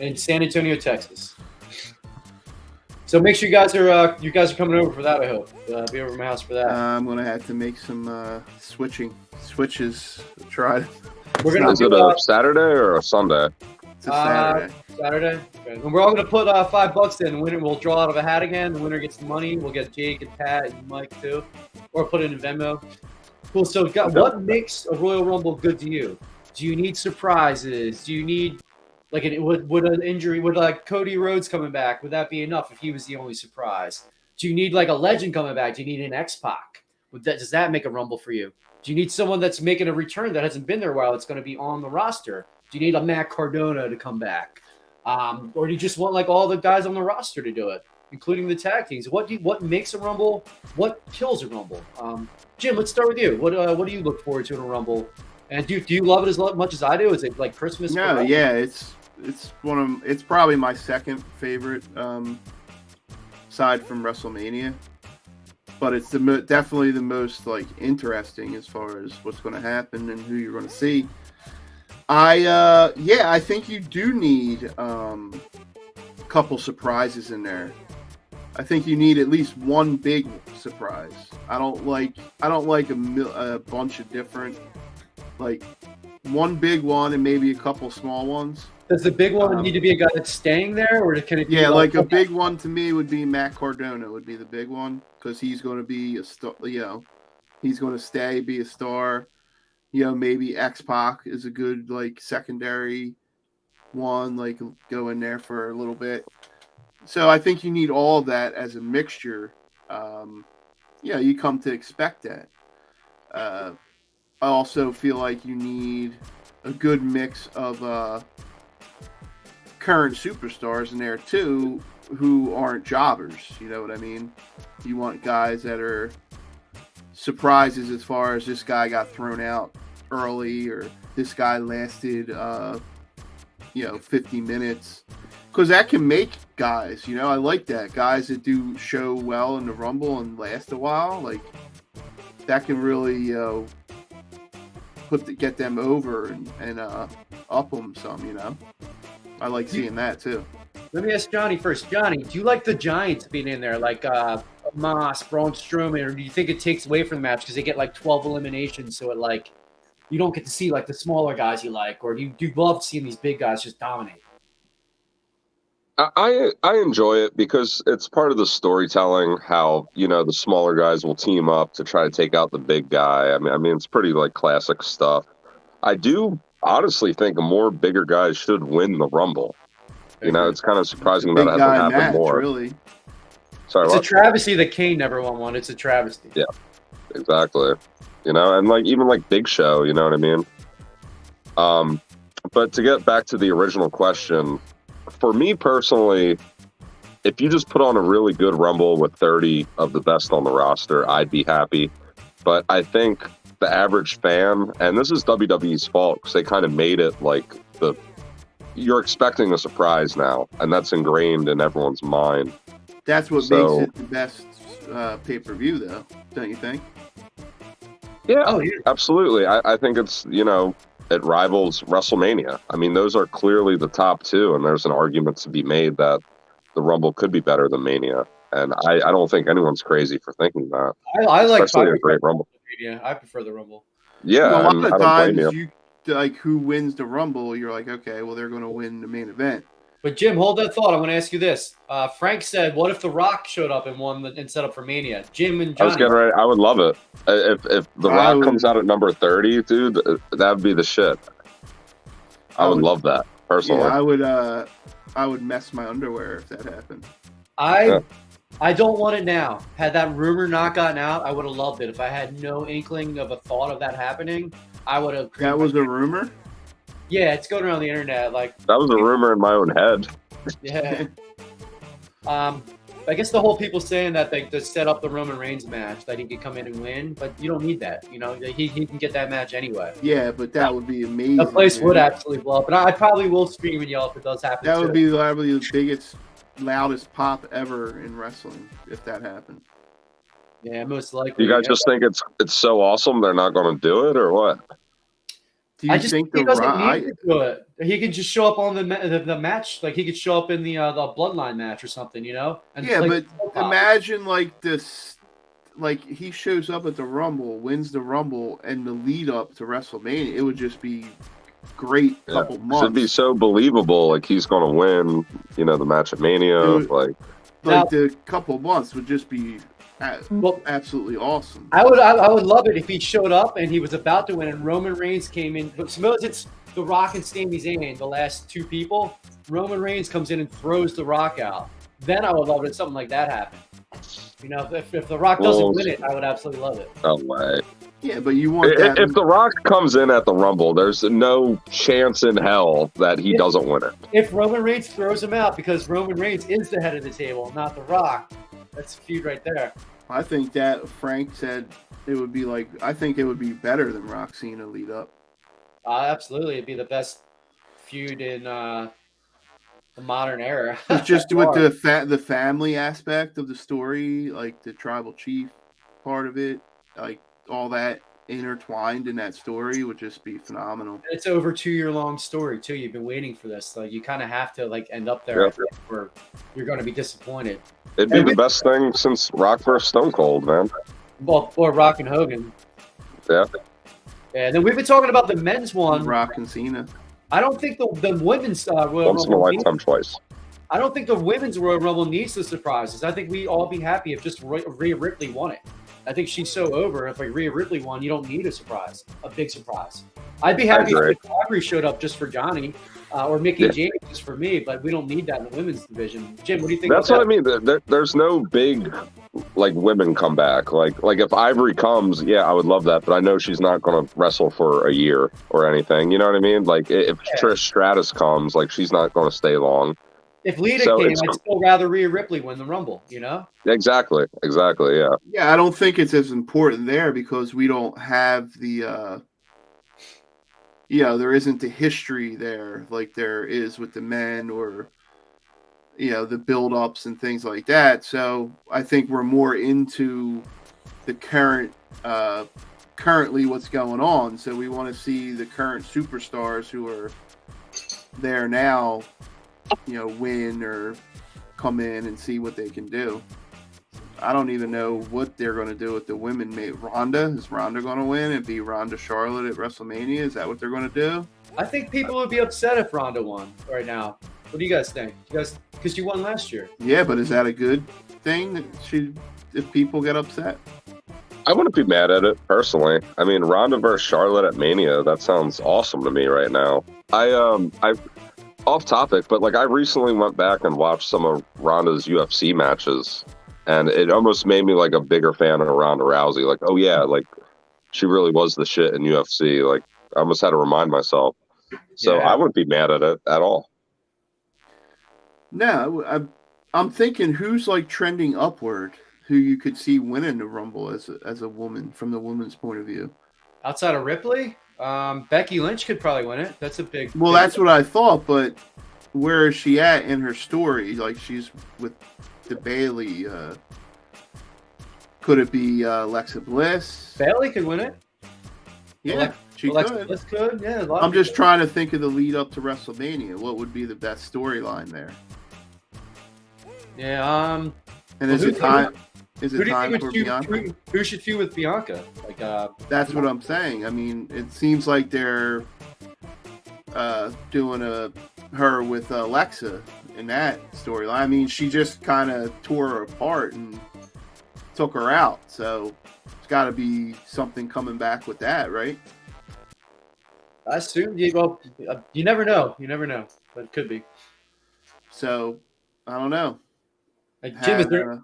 in San Antonio, Texas. So make sure you guys are uh, you guys are coming over for that. I hope uh, be over at my house for that. Uh, I'm gonna have to make some uh, switching switches. Try. to- We're gonna Is do it uh, a Saturday or a Sunday? It's a Uh, Saturday. Saturday. Okay. And we're all gonna put uh, five bucks in. The winner will draw out of a hat again. The winner gets the money. We'll get Jake and Pat and Mike too, or put it in Venmo. Cool. So, got, what makes a Royal Rumble good to you? Do you need surprises? Do you need like an, would would an injury? Would like Cody Rhodes coming back? Would that be enough if he was the only surprise? Do you need like a legend coming back? Do you need an X Pac? Would that does that make a Rumble for you? Do you need someone that's making a return that hasn't been there a while? That's going to be on the roster. Do you need a Matt Cardona to come back? Um, or do you just want like all the guys on the roster to do it, including the tag teams? What do you, what makes a rumble? What kills a rumble? Um, Jim, let's start with you. What uh, what do you look forward to in a rumble? And do do you love it as much as I do? Is it like Christmas? No, yeah, it's it's one of it's probably my second favorite, um, aside from WrestleMania. But it's the mo- definitely the most like interesting as far as what's going to happen and who you're going to see. I uh, yeah, I think you do need um, a couple surprises in there. I think you need at least one big surprise. I don't like I don't like a, mil- a bunch of different like one big one and maybe a couple small ones. Does the big one Um, need to be a guy that's staying there, or can it? Be Yeah, like a big one to me would be Matt Cardona would be the big one because he's going to be a star. You know, he's going to stay, be a star. You know, maybe X Pac is a good like secondary one, like go in there for a little bit. So I think you need all that as a mixture. Um, yeah, you come to expect that. Uh, I also feel like you need a good mix of uh, current superstars in there too who aren't jobbers. You know what I mean? You want guys that are surprises as far as this guy got thrown out early or this guy lasted, uh, you know, 50 minutes. Because that can make guys, you know, I like that. Guys that do show well in the Rumble and last a while, like that can really, you know, put the, get them over and, and uh, up them some, you know. I like seeing that too. Let me ask Johnny first. Johnny, do you like the Giants being in there, like uh, Moss, Braun Strowman, or do you think it takes away from the match because they get like twelve eliminations, so it like you don't get to see like the smaller guys you like, or do you do you love seeing these big guys just dominate? I I I enjoy it because it's part of the storytelling. How you know the smaller guys will team up to try to take out the big guy. I mean, I mean it's pretty like classic stuff. I do honestly think more bigger guys should win the Rumble. You know, it's kind of surprising that guy hasn't happened match, more. really. Sorry, It's a what? travesty that Kane never won one. It's a travesty. Yeah. exactly. You know, and like even like Big Show, you know what I mean? Um, but to get back to the original question, for me personally, if you just put on a really good Rumble with 30 of the best on the roster, I'd be happy. But I think the average fan, and this is WWE's fault because they kind of made it like the you're expecting a surprise now, and that's ingrained in everyone's mind. That's what So- makes it the best uh, pay per view, though, don't you think? Yeah, Oh, yeah. absolutely. I, I think it's you know it rivals WrestleMania. I mean, those are clearly the top two, and there's an argument to be made that the Rumble could be better than Mania. And I, I don't think anyone's crazy for thinking that, I, I like especially a Fire great Rumble. Yeah, I prefer the Rumble. Yeah, a lot of I don't blame times you. you like who wins the Rumble. You're like, okay, well they're going to win the main event. But Jim, hold that thought. I want to ask you this. Uh, Frank said, "What if The Rock showed up and won the, and set up for Mania?" Jim and I was getting ready. I would love it if if The I Rock would- comes out at number thirty, dude. That would be the shit. I I would would- love that personally. Yeah, I would. uh I would mess my underwear if that happened. I Yeah. I don't want it now. Had that rumor not gotten out, I would have loved it. If I had no inkling of a thought of that happening, I would have. That was a rumor. Yeah. It's going around the internet. Like that was a rumor in my own head. yeah, Um, I guess the whole people saying that they to set up the Roman Reigns match that he could come in and win, but you don't need that. You know, he, he can get that match anyway. Yeah, but that would be amazing. The place man. would absolutely blow up, and I probably will scream and yell if it does happen. That would too. be probably the biggest, loudest pop ever in wrestling if that happened. yeah, most likely. You guys yeah. just think it's it's so awesome they're not going to do it, or what? Do you I just think think he doesn't Rock? need to do it. He can just show up on the, the the match, like he could show up in the uh, the Bloodline match or something, you know? And Yeah, but soap imagine like this, like he shows up at the Rumble, wins the Rumble, and the lead up to WrestleMania. It would just be great Yeah. couple It'd be so believable, like he's going to win. You know, the match at Mania. Dude. Like, like the couple months would just be a- Hmm. Well, absolutely awesome. I would I, I would love it if he showed up and he was about to win and Roman Reigns came in. But suppose it's The Rock and Sami Zayn, the last two people. Roman Reigns comes in and throws The Rock out. Then I would love it if something like that happened. You know, if, if The Rock doesn't Well, win it, I would absolutely love it. no way. Yeah, but you want If, that. if The Rock comes in at the Rumble, there's no chance in hell that he Yeah. doesn't win it. If Roman Reigns throws him out because Roman Reigns is the head of the table, not The Rock, that's a feud right there. I think that Frank said it would be like. I think it would be better than Rock Cena lead up. Uh, absolutely, it'd be the best feud in uh, the modern era. Just with the fa- the family aspect of the story, like the tribal chief part of it, like all that intertwined in that story would just be phenomenal. it's over two year long story too. You've been waiting for this, like you kind of have to like end up there, Yeah. I or you're going to be disappointed. It'd be And the with- best thing since Rock versus Stone Cold, man. Well, or Rock and Hogan. Yeah. Yeah, and then we've been talking about the men's one. Rock and Cena. I don't think the the women's uh, Royal Once in a lifetime, twice. I don't think the women's Royal Rumble needs the surprises. I think we all be happy if just Rhea Rhea Ripley won it. I think she's so over. If like Rhea Ripley won, you don't need a surprise, a big surprise. I'd be happy if Ivory showed up just for Johnny, uh, or Mickie Yeah. James just for me. But we don't need that in the women's division. Jim, what do you think? That's what I mean. There- there- there's no big like women come back. Like like if Ivory comes, yeah, I would love that. But I know she's not going to wrestle for a year or anything. You know what I mean? Like if Yeah. Trish Stratus comes, like she's not going to stay long. If Lita So came, I'd still rather Rhea Ripley win the Rumble. You know? Exactly. Exactly. Yeah. Yeah, I don't think it's as important there because we don't have the uh you know, there isn't the history there like there is with the men or you know, the build ups and things like that. So I think we're more into the current uh currently what's going on. So we want to see the current superstars who are there now, you know, win or come in and see what they can do. I don't even know what they're going to do with the women. Maybe Ronda is Ronda going to win and be Ronda Charlotte at WrestleMania? Is that what they're going to do? I think people would be upset if Ronda won right now. What do you guys think? You guys, because you won last year. Yeah, but is that a good thing? That she, if people get upset, I wouldn't be mad at it personally. I mean, Ronda versus Charlotte at Mania. That sounds awesome to me right now. I um I off topic, but like I recently went back and watched some of Ronda's UFC matches, and it almost made me like a bigger fan of Ronda Rousey. Like, oh yeah, like she really was the shit in UFC. Like, I almost had to remind myself. So Yeah. I wouldn't be mad at it at all. no. I, I'm thinking who's like trending upward, who you could see winning the Rumble as a, as a woman from the woman's point of view. Outside of Ripley, um, Becky Lynch could probably win it. That's a big. Well, big- that's what I thought, but where is she at in her story? Like she's with the Bayley. Uh, could it be uh, Alexa Bliss? Bayley could win it. Yeah, Alex- she Alexa could. Bliss could. Yeah, I'm just people. trying to think of the lead up to WrestleMania. What would be the best storyline there? Yeah. Um. And Well, is it time? Is Who it time for feud, Bianca? who, who should feud with Bianca? Like, uh, That's what I'm saying. I mean, it seems like they're uh, doing a her with Alexa in that storyline. I mean, she just kind of tore her apart and took her out. So it's got to be something coming back with that, right? I assume. You, well, uh, you never know. You never know, but it could be. So I don't know. Like, Jim, is there uh,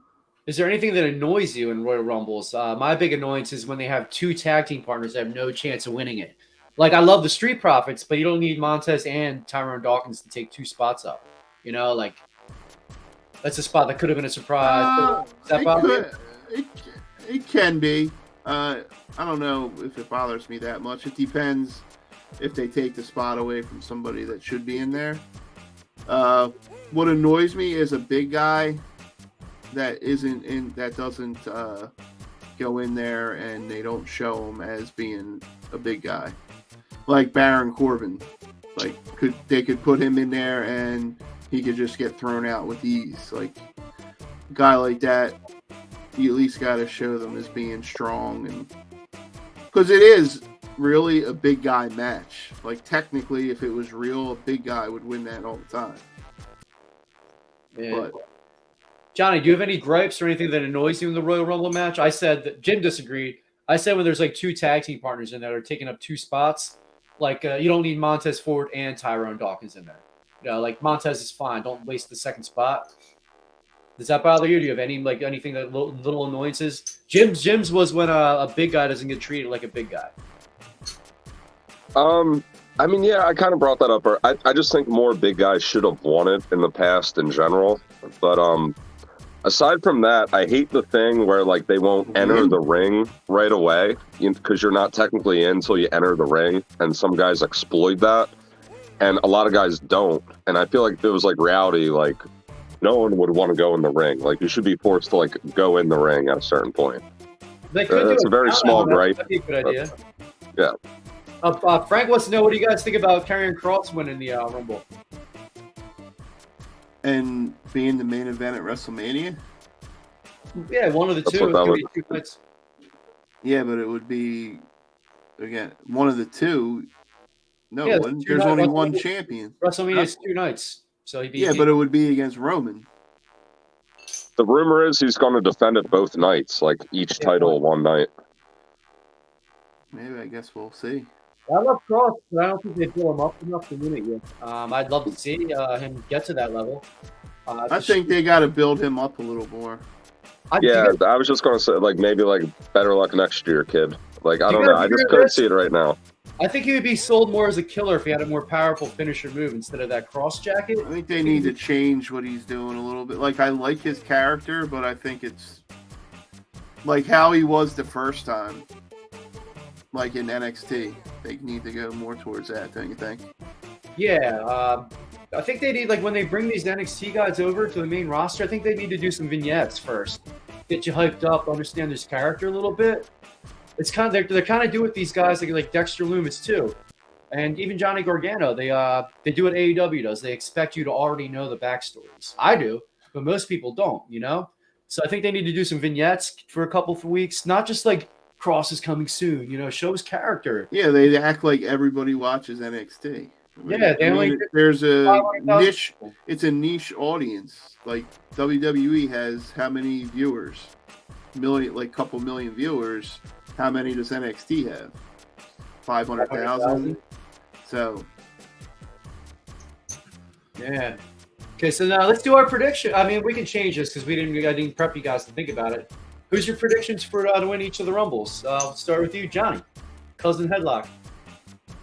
is there anything that annoys you in Royal Rumbles? Uh, my big annoyance is when they have two tag team partners that have no chance of winning it. Like I love the Street Profits, but you don't need Montez and Tyrone Dawkins to take two spots up. You know, like That's a spot that could have been a surprise. Uh, that it, could, it, it can be. Uh, I don't know if it bothers me that much. It depends if they take the spot away from somebody that should be in there. Uh, what annoys me is a big guy that isn't in that doesn't uh, go in there and they don't show him as being a big guy, like Baron Corbin. Like could they could put him in there and he could just get thrown out with ease. Like a guy like that, you at least got to show them as being strong and because it is really a big guy match. Like technically, if it was real, a big guy would win that all the time. Yeah. But Johnny, do you have any gripes or anything that annoys you in the Royal Rumble match? I said that Jim disagreed. I said when there's like two tag team partners in there that are taking up two spots, like uh, you don't need Montez Ford and Tyrone Dawkins in there. You know, like Montez is fine. Don't waste the second spot. Does that bother you? Do you have any like anything that little, little annoyances? Jim's Jim's was when a, a big guy doesn't get treated like a big guy. Um, I mean, yeah, I kind of brought that up. I, I just think more big guys should have won it in the past in general. But um, aside from that, I hate the thing where like they won't enter the ring right away because you're not technically in until you enter the ring, and some guys exploit that, and a lot of guys don't. And I feel like if it was like reality, like no one would want to go in the ring. Like you should be forced to like go in the ring at a certain point. They could Uh, do that's a very small though. gripe. That'd be a good idea. Yeah. Uh, uh, Frank wants to know what do you guys think about Karrion Kross winning the uh, Rumble? And being the main event at WrestleMania, Yeah, one of the That's two. what that would- two fights. yeah, but it would be again one of the two. No, Yeah, one, two there's night only one champion. WrestleMania is two nights, so he'd be. Yeah, but it would be against Roman. The rumor is he's going to defend it both nights, like each title one night. Maybe I guess we'll see. I love Kross, but I don't think they build him up enough to win it yet. Um, I'd love to see uh, him get to that level. Uh, I think they got to build him up a little more. I Yeah, think- I was just going to say, like, maybe, like, better luck next year, kid. Like, I don't know. I just couldn't this- see it right now. I think he would be sold more as a killer if he had a more powerful finisher move instead of that cross jacket. I think they need to change what he's doing a little bit. Like I like his character, but I think it's like how he was the first time. Like in NXT, they need to go more towards that. Don't you think? Yeah, um, I think they need like when they bring these NXT guys over to the main roster. I think they need to do some vignettes first, get you hyped up, understand this character a little bit. It's kind of they're, they're kind of do with these guys like like Dexter Lumis too, and even Johnny Gargano. They uh they do what AEW does. They expect you to already know the backstories. I do, but most people don't. You know, so I think they need to do some vignettes for a couple of weeks, not just like Kross is coming soon. You know, show his character. Yeah, they act like everybody watches NXT. I mean- Yeah, they I mean, there's a niche. It's a niche audience. Like WWE has how many viewers? Million, like couple million viewers. How many does NXT have? Five hundred thousand. So Yeah. Okay, so now let's do our prediction. I mean, we can change this because we didn't. I didn't prep you guys to think about it. Who's your predictions for uh, to win each of the rumbles? Uh, we'll start with you, Johnny. Cousin headlock,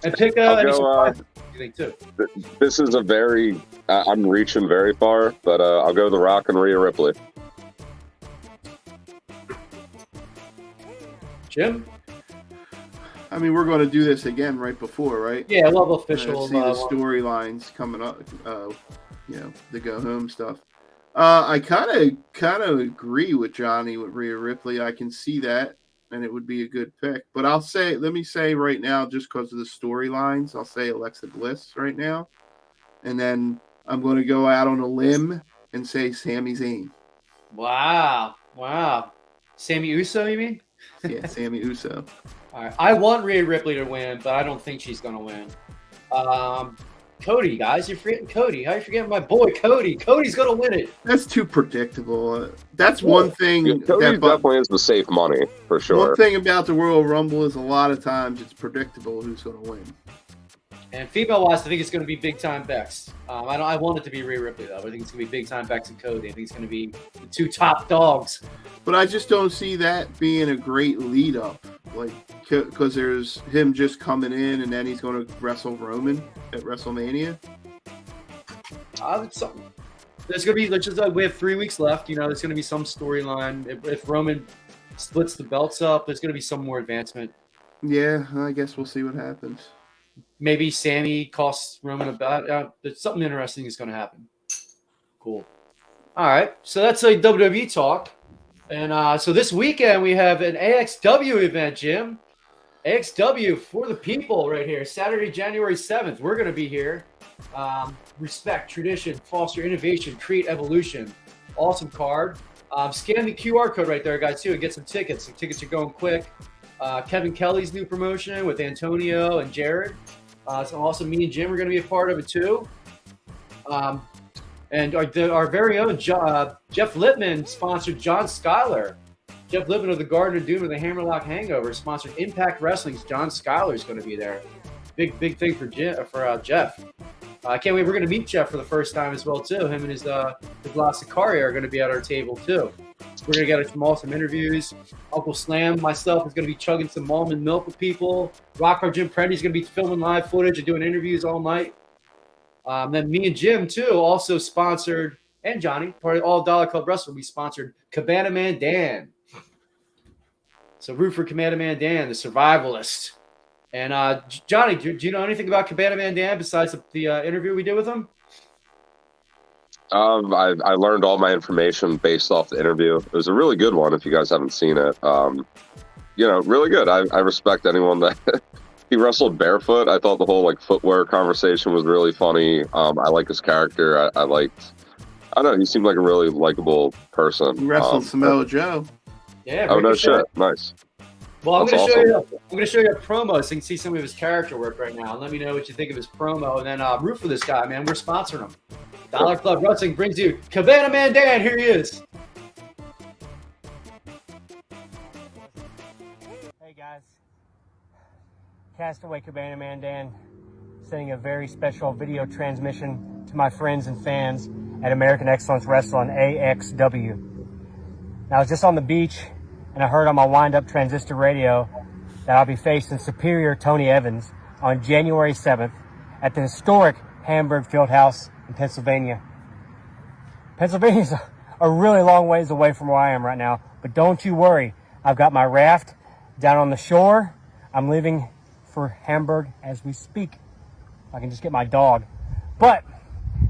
and pick uh, I'll any go, uh, surprises you think too. This is a very, uh, I'm reaching very far, but uh, I'll go The Rock and Rhea Ripley. Jim? I mean, we're going to do this again right before, right? Yeah, love Uh, official. see the Uh, storylines coming up. Uh, you know, the go home stuff. Uh, I kind of kind of agree with Johnny with Rhea Ripley. I can see that, and it would be a good pick. But I'll say, let me say right now, just because of the storylines, I'll say Alexa Bliss right now, and then I'm going to go out on a limb and say Sami Zayn. wow, wow. Sami Uso, you mean? Yeah, Sami Uso. All right. I want Rhea Ripley to win, but I don't think she's going to win. Um, Cody, guys, you're forgetting Cody. How you forgetting my boy Cody? Cody's going to win it. That's too predictable. Uh, That's one thing. Yeah, Cody that bu- definitely is the safe money, for sure. One thing about the Royal Rumble is a lot of times it's predictable who's going to win. And female wise, I think it's going to be big time Bex. Um, I don't. I want it to be Rhea Ripley though. I think it's going to be big time Bex and Cody. I think it's going to be the two top dogs. But I just don't see that being a great lead up. Like, because there's him just coming in and then he's going to wrestle Roman at WrestleMania. Uh, it's something. there's gonna be. There's just like we have three weeks left. You know, there's gonna be some storyline. If, if Roman splits the belts up, there's gonna be some more advancement. Yeah, I guess we'll see what happens. Maybe Sami costs Roman a belt. Uh, something interesting is gonna happen. Cool. All right, so that's a WWE talk, and uh, so this weekend we have an AXW event, Jim. AXW for the people right here. Saturday, January 7th. We're going to be here. Um, respect, tradition, foster innovation, create evolution. Awesome card. Um, scan the QR code right there, guys, too, and get some tickets. The tickets are going quick. Uh, Kevin Kelly's new promotion with Antonio and Jared. Uh, so also me and Jim are going to be a part of it, too. Um, and our, the, our very own Jo- uh, Jeff Lippman sponsored John Skyler. Jeff Lippman of the Garden of Doom and the Hammerlock Hangover sponsored Impact Wrestling's John Skyler is going to be there. Big, big thing for Jim, for uh, Jeff. Uh, I can't wait. We're going to meet Jeff for the first time as well too. Him and his uh, his are going to be at our table too. We're going to get some awesome interviews. Uncle Slam, myself, is going to be chugging some almond milk with people. Rocker Jim Prendy's going to be filming live footage and doing interviews all night. Um, then me and Jim too also sponsored, and Johnny, part of All Dollar Club Wrestling, we sponsored Cabana Man Dan. So root for Cabana Man Dan, the survivalist. And uh, Johnny, do, do you know anything about Cabana Man Dan besides the, the uh, interview we did with him? Um, I, I learned all my information based off the interview. It was a really good one. If you guys haven't seen it, um, you know, really good. I, I respect anyone that he wrestled barefoot. I thought the whole like footwear conversation was really funny. Um, I like his character. I, I liked. I don't know. He seemed like a really likable person. He wrestled Um, Samoa Joe. Yeah. Oh no Ricochet. shit! Nice. Well, I'm going to show you. I'm going to show you a promo so you can see some of his character work right now. And let me know what you think of his promo, and then uh, root for this guy, man. We're sponsoring him. Dollar Club Wrestling brings you Cabana Man Dan. Here he is. Hey guys, Castaway Cabana Man Dan, sending a very special video transmission to my friends and fans at American Excellence Wrestling AXW. Now I was just on the beach and I heard on my wind up transistor radio that I'll be facing Superior Tony Evans on January 7th at the historic Hamburg Fieldhouse in Pennsylvania. Pennsylvania's a, a really long ways away from where I am right now, but don't you worry. I've got my raft down on the shore. I'm leaving for Hamburg as we speak. I can just get my dog. But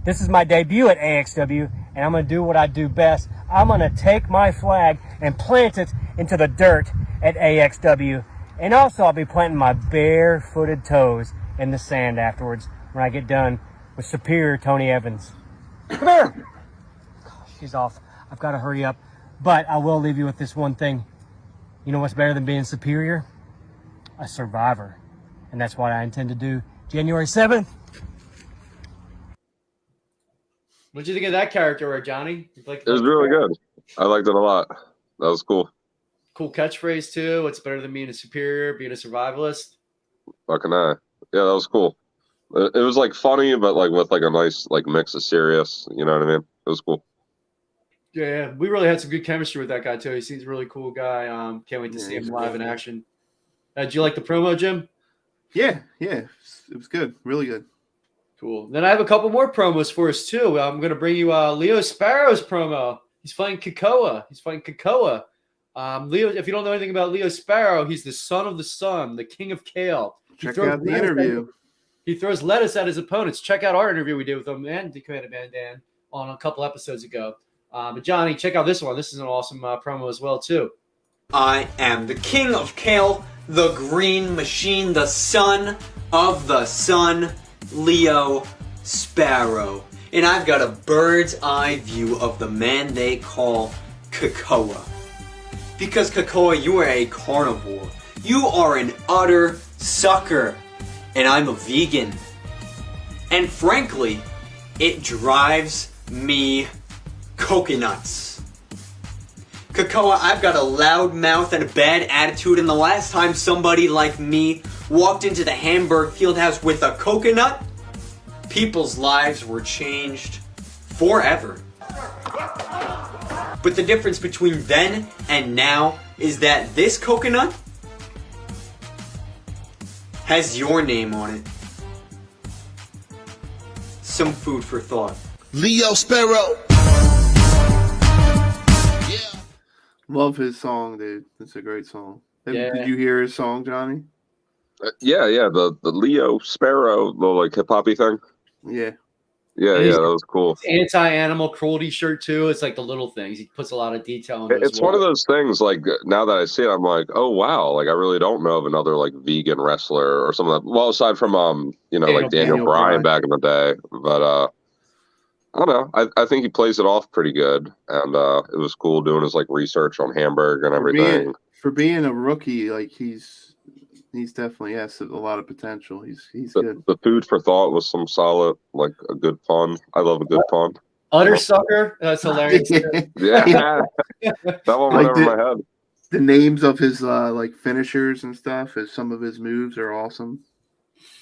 this is my debut at AXW, and I'm going to do what I do best. I'm going to take my flag and plant it into the dirt at AXW. And also, I'll be planting my barefooted toes in the sand afterwards when I get done with Superior Tony Evans. Come here! She's off. I've got to hurry up. But I will leave you with this one thing. You know what's better than being superior? A survivor. And that's what I intend to do January 7th. What'd you think of that character Johnny? You like- It was really good. I liked it a lot. That was cool. Cool catchphrase too. What's better than being a superior, being a survivalist? Fucking uh, yeah, that was cool. It, it was like funny, but like with like a nice like mix of serious. You know what I mean? It was cool. Yeah, we really had some good chemistry with that guy too. He seems a really cool guy. Um, can't wait to Yeah, see him live cool. in action. Uh, did you like the promo, Jim? Yeah, yeah, it was good, really good. Cool. Then I have a couple more promos for us too. I'm going to bring you uh, Leo Sparrow's promo. He's fighting Kakoa. He's fighting Kakoa. Um, Leo, if you don't know anything about Leo Sparrow, he's the son of the sun, the king of kale. He Check throws out the lettuce at- interview. He throws lettuce at his opponents. Check out our interview we did with him and the Cabana Man Dan on a couple episodes ago. Uh, but Johnny, check out this one. This is an awesome uh, promo as well too. I am the king of kale, the green machine, the son of the sun, Leo Sparrow. And I've got a bird's eye view of the man they call Kakoa. Because Kakoa, you are a carnivore. You are an utter sucker. And I'm a vegan. And frankly, it drives me coconuts. Kakoa, I've got a loud mouth and a bad attitude, and the last time somebody like me walked into the Hamburg Fieldhouse with a coconut, people's lives were changed forever. But the difference between then and now is that this coconut has your name on it. Some food for thought. Leo Sparrow. Yeah. Love his song, dude. It's a great song. Yeah. Did you hear his song, Johnny? Uh, yeah, yeah. The the Leo Sparrow, the like hip hoppy thing. Yeah. Yeah, And yeah, that was cool. Anti-animal cruelty shirt too. It's like the little things. He puts a lot of detail into. It's one of those things. Like now that I see it, I'm like, oh wow, like I really don't know of another like vegan wrestler or something. That, well, aside from um, you know, like Daniel- Daniel, Daniel Bryan Bryan. back in the day, but uh, I don't know. I, I think he plays it off pretty good, and uh, it was cool doing his like research on Hamburg and For being, everything. for being a rookie, like he's he's definitely has a lot of potential. He's he's The, good. the food for thought was some solid, like a good pun. I love a good pun. utter sucker. That's hilarious. Yeah, that one went Like over the- my head. the names of his uh like finishers and stuff as some of his moves are awesome.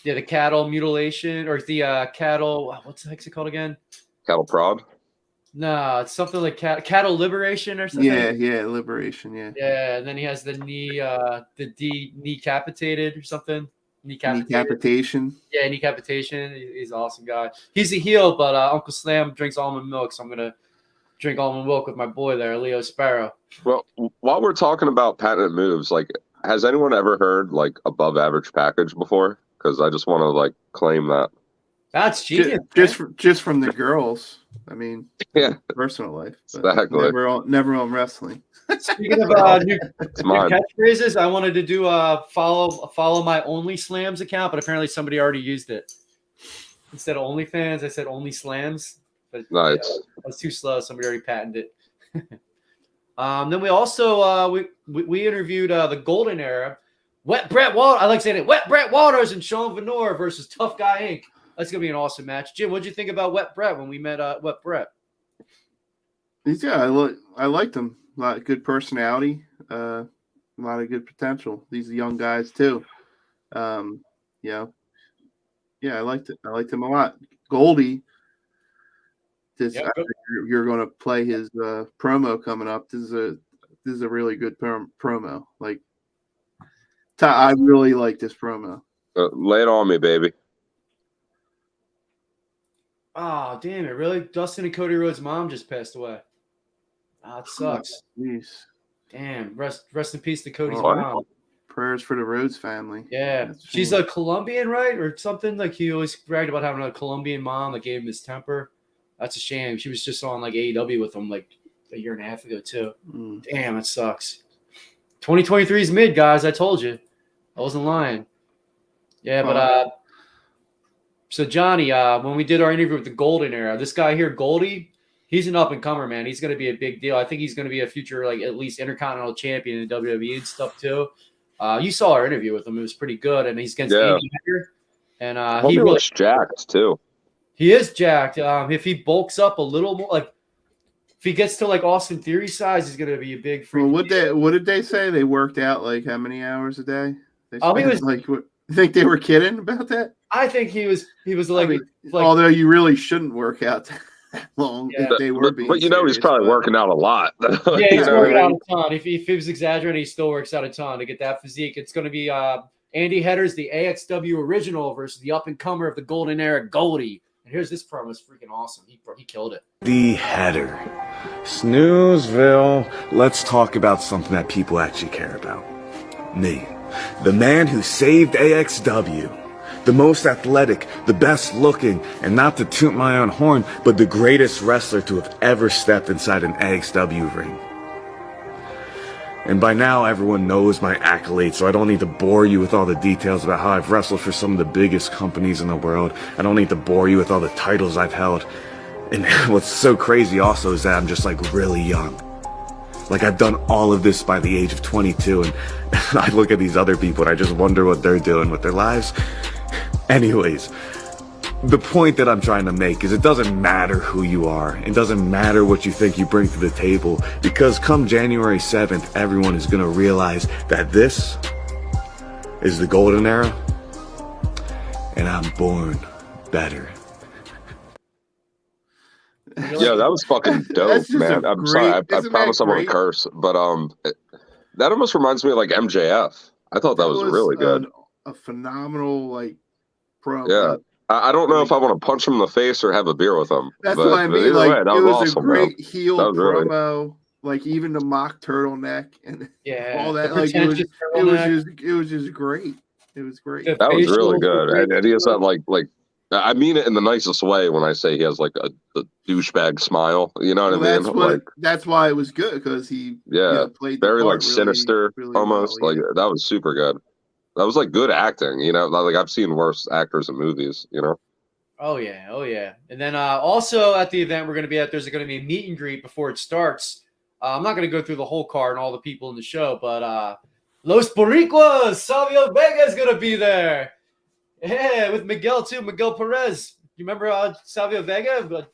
yeah, the cattle mutilation or the uh, cattle. What's the heck's it called again? Cattle prod. No, it's something like cat, cattle liberation or something. Yeah, yeah, liberation, yeah. Yeah, and then he has the knee, uh, the D knee capitated or something. Kneecapitated. Decapitation. Yeah, decapitation. He- He's an awesome guy. He's a heel, but uh, Uncle Slam drinks almond milk, so I'm gonna drink almond milk with my boy there, Leo Sparrow. Well, while we're talking about patented moves, like, has anyone ever heard like above average package before? Because I just want to like claim that. That's genius. Just fr- just from the girls. I mean, Yeah, personal life. Exactly. Never on never on wrestling. Speaking of uh, new, new catchphrases, I wanted to do a follow follow my Only Slams account, but apparently somebody already used it. Instead of OnlyFans, I said Only Slams. But Nice. I was too slow. Somebody already patented it. um, then we also uh, we, we we interviewed uh, the Golden Era. Wet Brett Waters. I like saying it. Wet Brett Waters and Sean Venor versus Tough Guy Inc. That's gonna be an awesome match. Jim, what'd you think about Wet Brett when we met uh, Wet Brett? He's yeah, I li- I liked him. A lot of good personality. Uh, a lot of good potential. These young guys too. Um, you know, yeah, I liked it. I liked him a lot. Goldie. This Yep. I think you're, you're going to play his uh, promo coming up. This is a this is a really good prom- promo. Like, Ty- I really like this promo. Uh, lay it on me, baby. Oh, damn it! Really? Dustin and Cody Rhodes' mom just passed away. Ah, it sucks. Jeez. Damn. Rest rest in peace to Cody's Oh, mom. Prayers for the Rhodes family. Yeah, That's she's a Colombian, right, or something. Like he always bragged about having a Colombian mom that gave him his temper. That's a shame. She was just on like AEW with him like a year and a half ago too. Mm. Damn, it sucks. 2023 is mid, guys. I told you. I wasn't lying. Yeah, but uh, so Johnny, uh, when we did our interview with the Golden Era, this guy here, Goldie, he's an up and comer, man. He's going to be a big deal. I think he's going to be a future, like at least intercontinental champion in WWE and stuff too. Uh, you saw our interview with him; it was pretty good, and he's against Yeah. Andy Hager, and uh, Homie he really, looks jacked too. he is jacked. Um, if he bulks up a little more, like if he gets to like Austin Theory size, he's going to be a big freak. Well, what they what did they say? They worked out like how many hours a day? They Oh, he spent, was- like what? Think they were kidding about that? I think he was he was like, I mean, like although you really shouldn't work out that long Yeah. if they were But, being. but you know he's probably but- working out a lot. yeah, he's know what I working out a ton. If he, if he was exaggerating, he still works out a ton to get that physique. It's going to be uh, Andy Headers, the AXW original, versus the up and comer of the Golden Era, Goldie. And here's this promo. It's freaking awesome. He he killed it. The header. Snoozeville. Let's talk about something that people actually care about. Me. The man who saved AXW. The most athletic, the best looking, and not to toot my own horn, but the greatest wrestler to have ever stepped inside an AXW ring. And by now, everyone knows my accolades, so I don't need to bore you with all the details about how I've wrestled for some of the biggest companies in the world. I don't need to bore you with all the titles I've held. And what's so crazy also is that I'm just like really young. Like I've done all of this by the age of 22, and I look at these other people and I just wonder what they're doing with their lives. Anyways, the point that I'm trying to make is it doesn't matter who you are. It doesn't matter what you think you bring to the table because come January 7th, everyone is going to realize that this is the golden era and I'm born better. Yeah, that was fucking dope, man. I'm sorry. I, great- I isn't promise I won't great? curse, but um, it- that almost reminds me of like MJF. I thought that, was, really good. an- a phenomenal like promo. Yeah. I, I don't know if I want to punch him in the face or have a beer with him. That's but, what I mean. Like way, that it was, was awesome, a great man. heel That was really- promo. like even the mock turtleneck and Yeah, all that. Like it was, it was just, it was just great. It was great. The That was really good. And, and he has that like like I mean it in the nicest way when I say he has like a, a douchebag smile. You know what Well, I that's mean? what. Like that's why it was good because he you yeah, know, played the very part like really- sinister really almost. well, like yeah. that was super good. That was like good acting. You know, like I've seen worse actors in movies. You know. Oh yeah, oh yeah. And then uh, also at the event we're going to be at, there's going to be a meet and greet before it starts. Uh, I'm not going to go through the whole card and all the people in the show, but uh, Los Boricuas, Savio Vega is going to be there. Yeah, with Miguel too, Miguel Perez. You remember uh, Savio Vega? But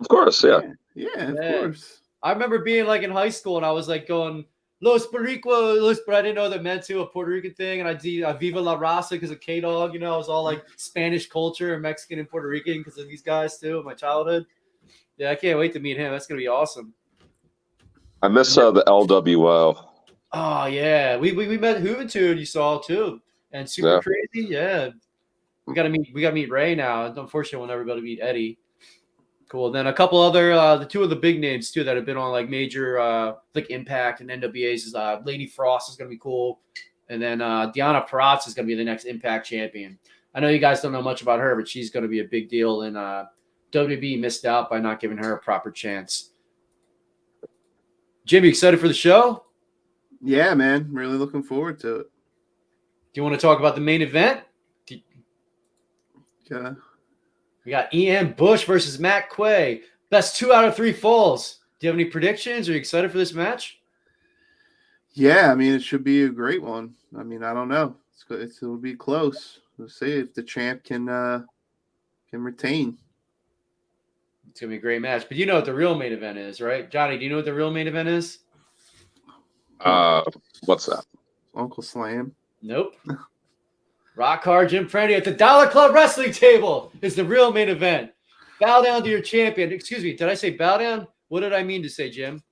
Of course, yeah. Yeah, of Yeah. course. I remember being like in high school and I was like going Los Boricuas, Los, but I didn't know that meant to a Puerto Rican thing. And I did uh, Viva la Raza because of K Dog. You know, I was all like Spanish culture and Mexican and Puerto Rican because of these guys too in my childhood. Yeah, I can't wait to meet him. That's gonna be awesome. I miss uh, the LWO. Oh yeah, we we, we met Juventud. You saw too, and super Yeah. crazy. Yeah, we gotta meet. We gotta meet Ray now. Unfortunately, we'll never be able to meet Eddie. Cool. Then a couple other, uh, the two of the big names too that have been on like major, uh, like Impact and NWA's is uh, Lady Frost is gonna be cool, and then uh, Deonna Purrazzo is gonna be the next Impact champion. I know you guys don't know much about her, but she's gonna be a big deal, and uh, WWE missed out by not giving her a proper chance. Jimmy, excited for the show? Yeah, man. Really looking forward to it. Do you want to talk about the main event? Yeah. We got Ian Bush versus Matt Quay. Best two out of three falls. Do you have any predictions? Are you excited for this match? Yeah, I mean it should be a great one. I mean, I don't know. It's, go- it's it'll be close. We'll see if the champ can uh can retain. It's gonna be a great match. But you know what the real main event is, right? Johnny, do you know what the real main event is? Uh, what's that? Uncle Slam. Nope. Rock hard Jim Prendy at the Dollar Club Wrestling table is the real main event. Bow down to your champion. Excuse me, did I say bow down? What did I mean to say, Jim?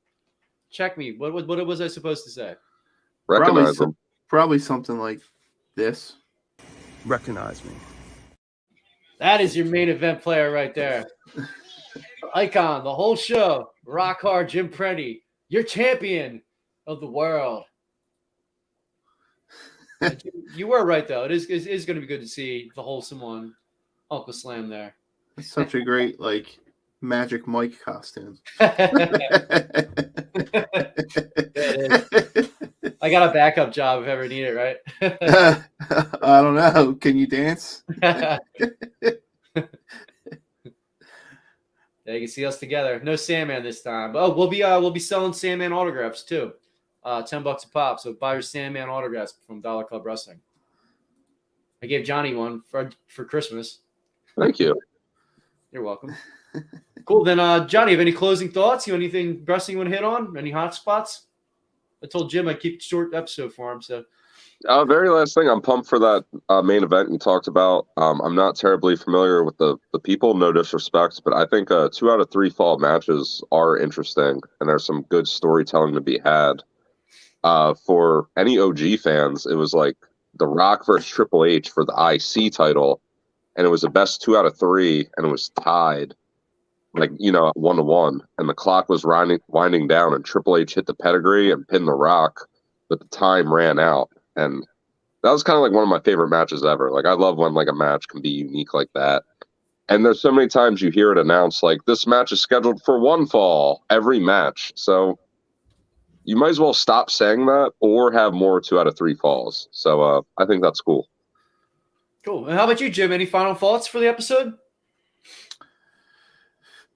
Check me. What, what, what was I supposed to say? Recognize some- them. Probably something like this. Recognize me. That is your main event player right there. Icon, the whole show. Rock hard Jim Prendy, your champion of the world. You were right though. It is it is going to be good to see the wholesome one, Uncle Slam there. It's such a great like Magic Mike costume. I got a backup job if I ever need it, right? I don't know. Can you dance? yeah, you can see us together. No Sandman this time. Oh, we'll be uh we'll be selling Sandman autographs too. Uh, ten bucks a pop. So buy your Sandman autographs from Dollar Club Wrestling. I gave Johnny one for for Christmas. Thank you. You're welcome. cool. Then, uh, Johnny, have any closing thoughts? You anything wrestling you want to hit on? Any hot spots? I told Jim I'd keep short episode for him. So Uh, very last thing, I'm pumped for that uh, main event you talked about. Um, I'm not terribly familiar with the, the people, no disrespect, but I think uh, two out of three fall matches are interesting, and there's some good storytelling to be had. Uh, for any OG fans, it was like The Rock versus Triple H for the IC title, and it was the best two out of three, and it was tied, like you know, one to one, and the clock was winding winding down, and Triple H hit the pedigree and pinned The Rock, but the time ran out and that was kind of like one of my favorite matches ever. Like I love when like a match can be unique like that. And there's so many times you hear it announced like this match is scheduled for one fall every match. So you might as well stop saying that or have more two out of three falls. So uh, I think that's cool. cool. And how about you, Jim? Any final thoughts for the episode?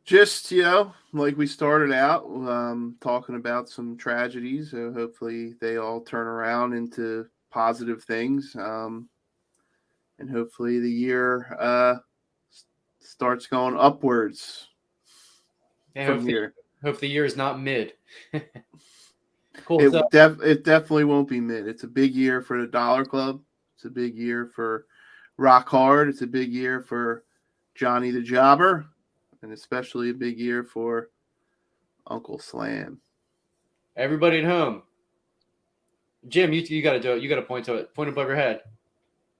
Just you know, like we started out um, talking about some tragedies. So hopefully they all turn around into positive things, um, and hopefully the year uh, starts going upwards And from hope, the, here. hope the year is not mid. cool. It So, def- it definitely won't be mid. It's a big year for the Dollar Club. It's a big year for Rock Hard. It's a big year for Johnny the Jobber, and especially a big year for Uncle Slam. everybody at home, Jim, you you got to do it. You got to point to it. Point above your head.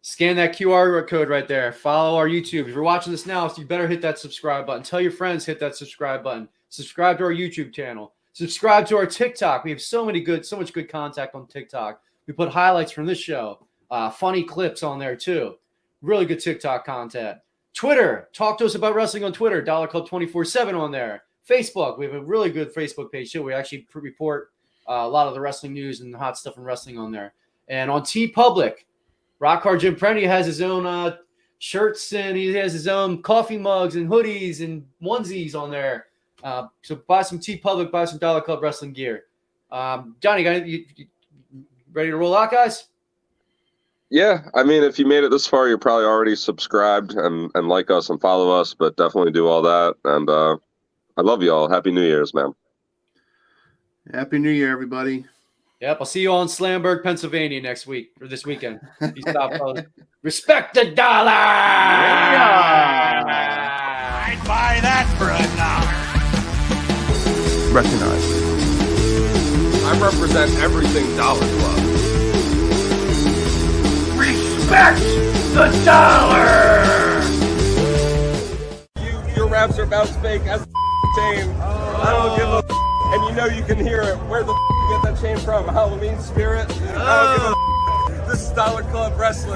Scan that QR code right there. Follow our YouTube. If you're watching this now, so you better hit that subscribe button. Tell your friends hit that subscribe button. Subscribe to our YouTube channel. Subscribe to our TikTok. We have so many good, so much good contact on TikTok. We put highlights from this show, uh, funny clips on there too. Really good TikTok content. Twitter, talk to us about wrestling on Twitter. Dollar Club twenty four seven on there. Facebook, we have a really good Facebook page too. We actually report uh, a lot of the wrestling news and hot stuff in wrestling on there. And on TeePublic, Rock Hard Jim Prendy has his own uh, shirts and he has his own coffee mugs and hoodies and onesies on there. Uh, so buy some TeePublic, buy some Dollar Club wrestling gear. Um, Johnny, got you, you ready to roll out, guys? Yeah, I mean, if you made it this far, you're probably already subscribed and, and like us and follow us, but definitely do all that. And uh, I love you all. Happy New Year's, man. Happy New Year, everybody. Yep, I'll see you all in Slamburg, Pennsylvania next week or this weekend. Peace. Respect the dollar. I'd buy that for a dollar. Recognize. I represent everything Dollar Club. Respect the dollar. You, your raps are about fake as a chain. I don't give a and you know you can hear it. Where the you get that chain from? Halloween spirit? I don't give a This is Dollar Club Wrestling.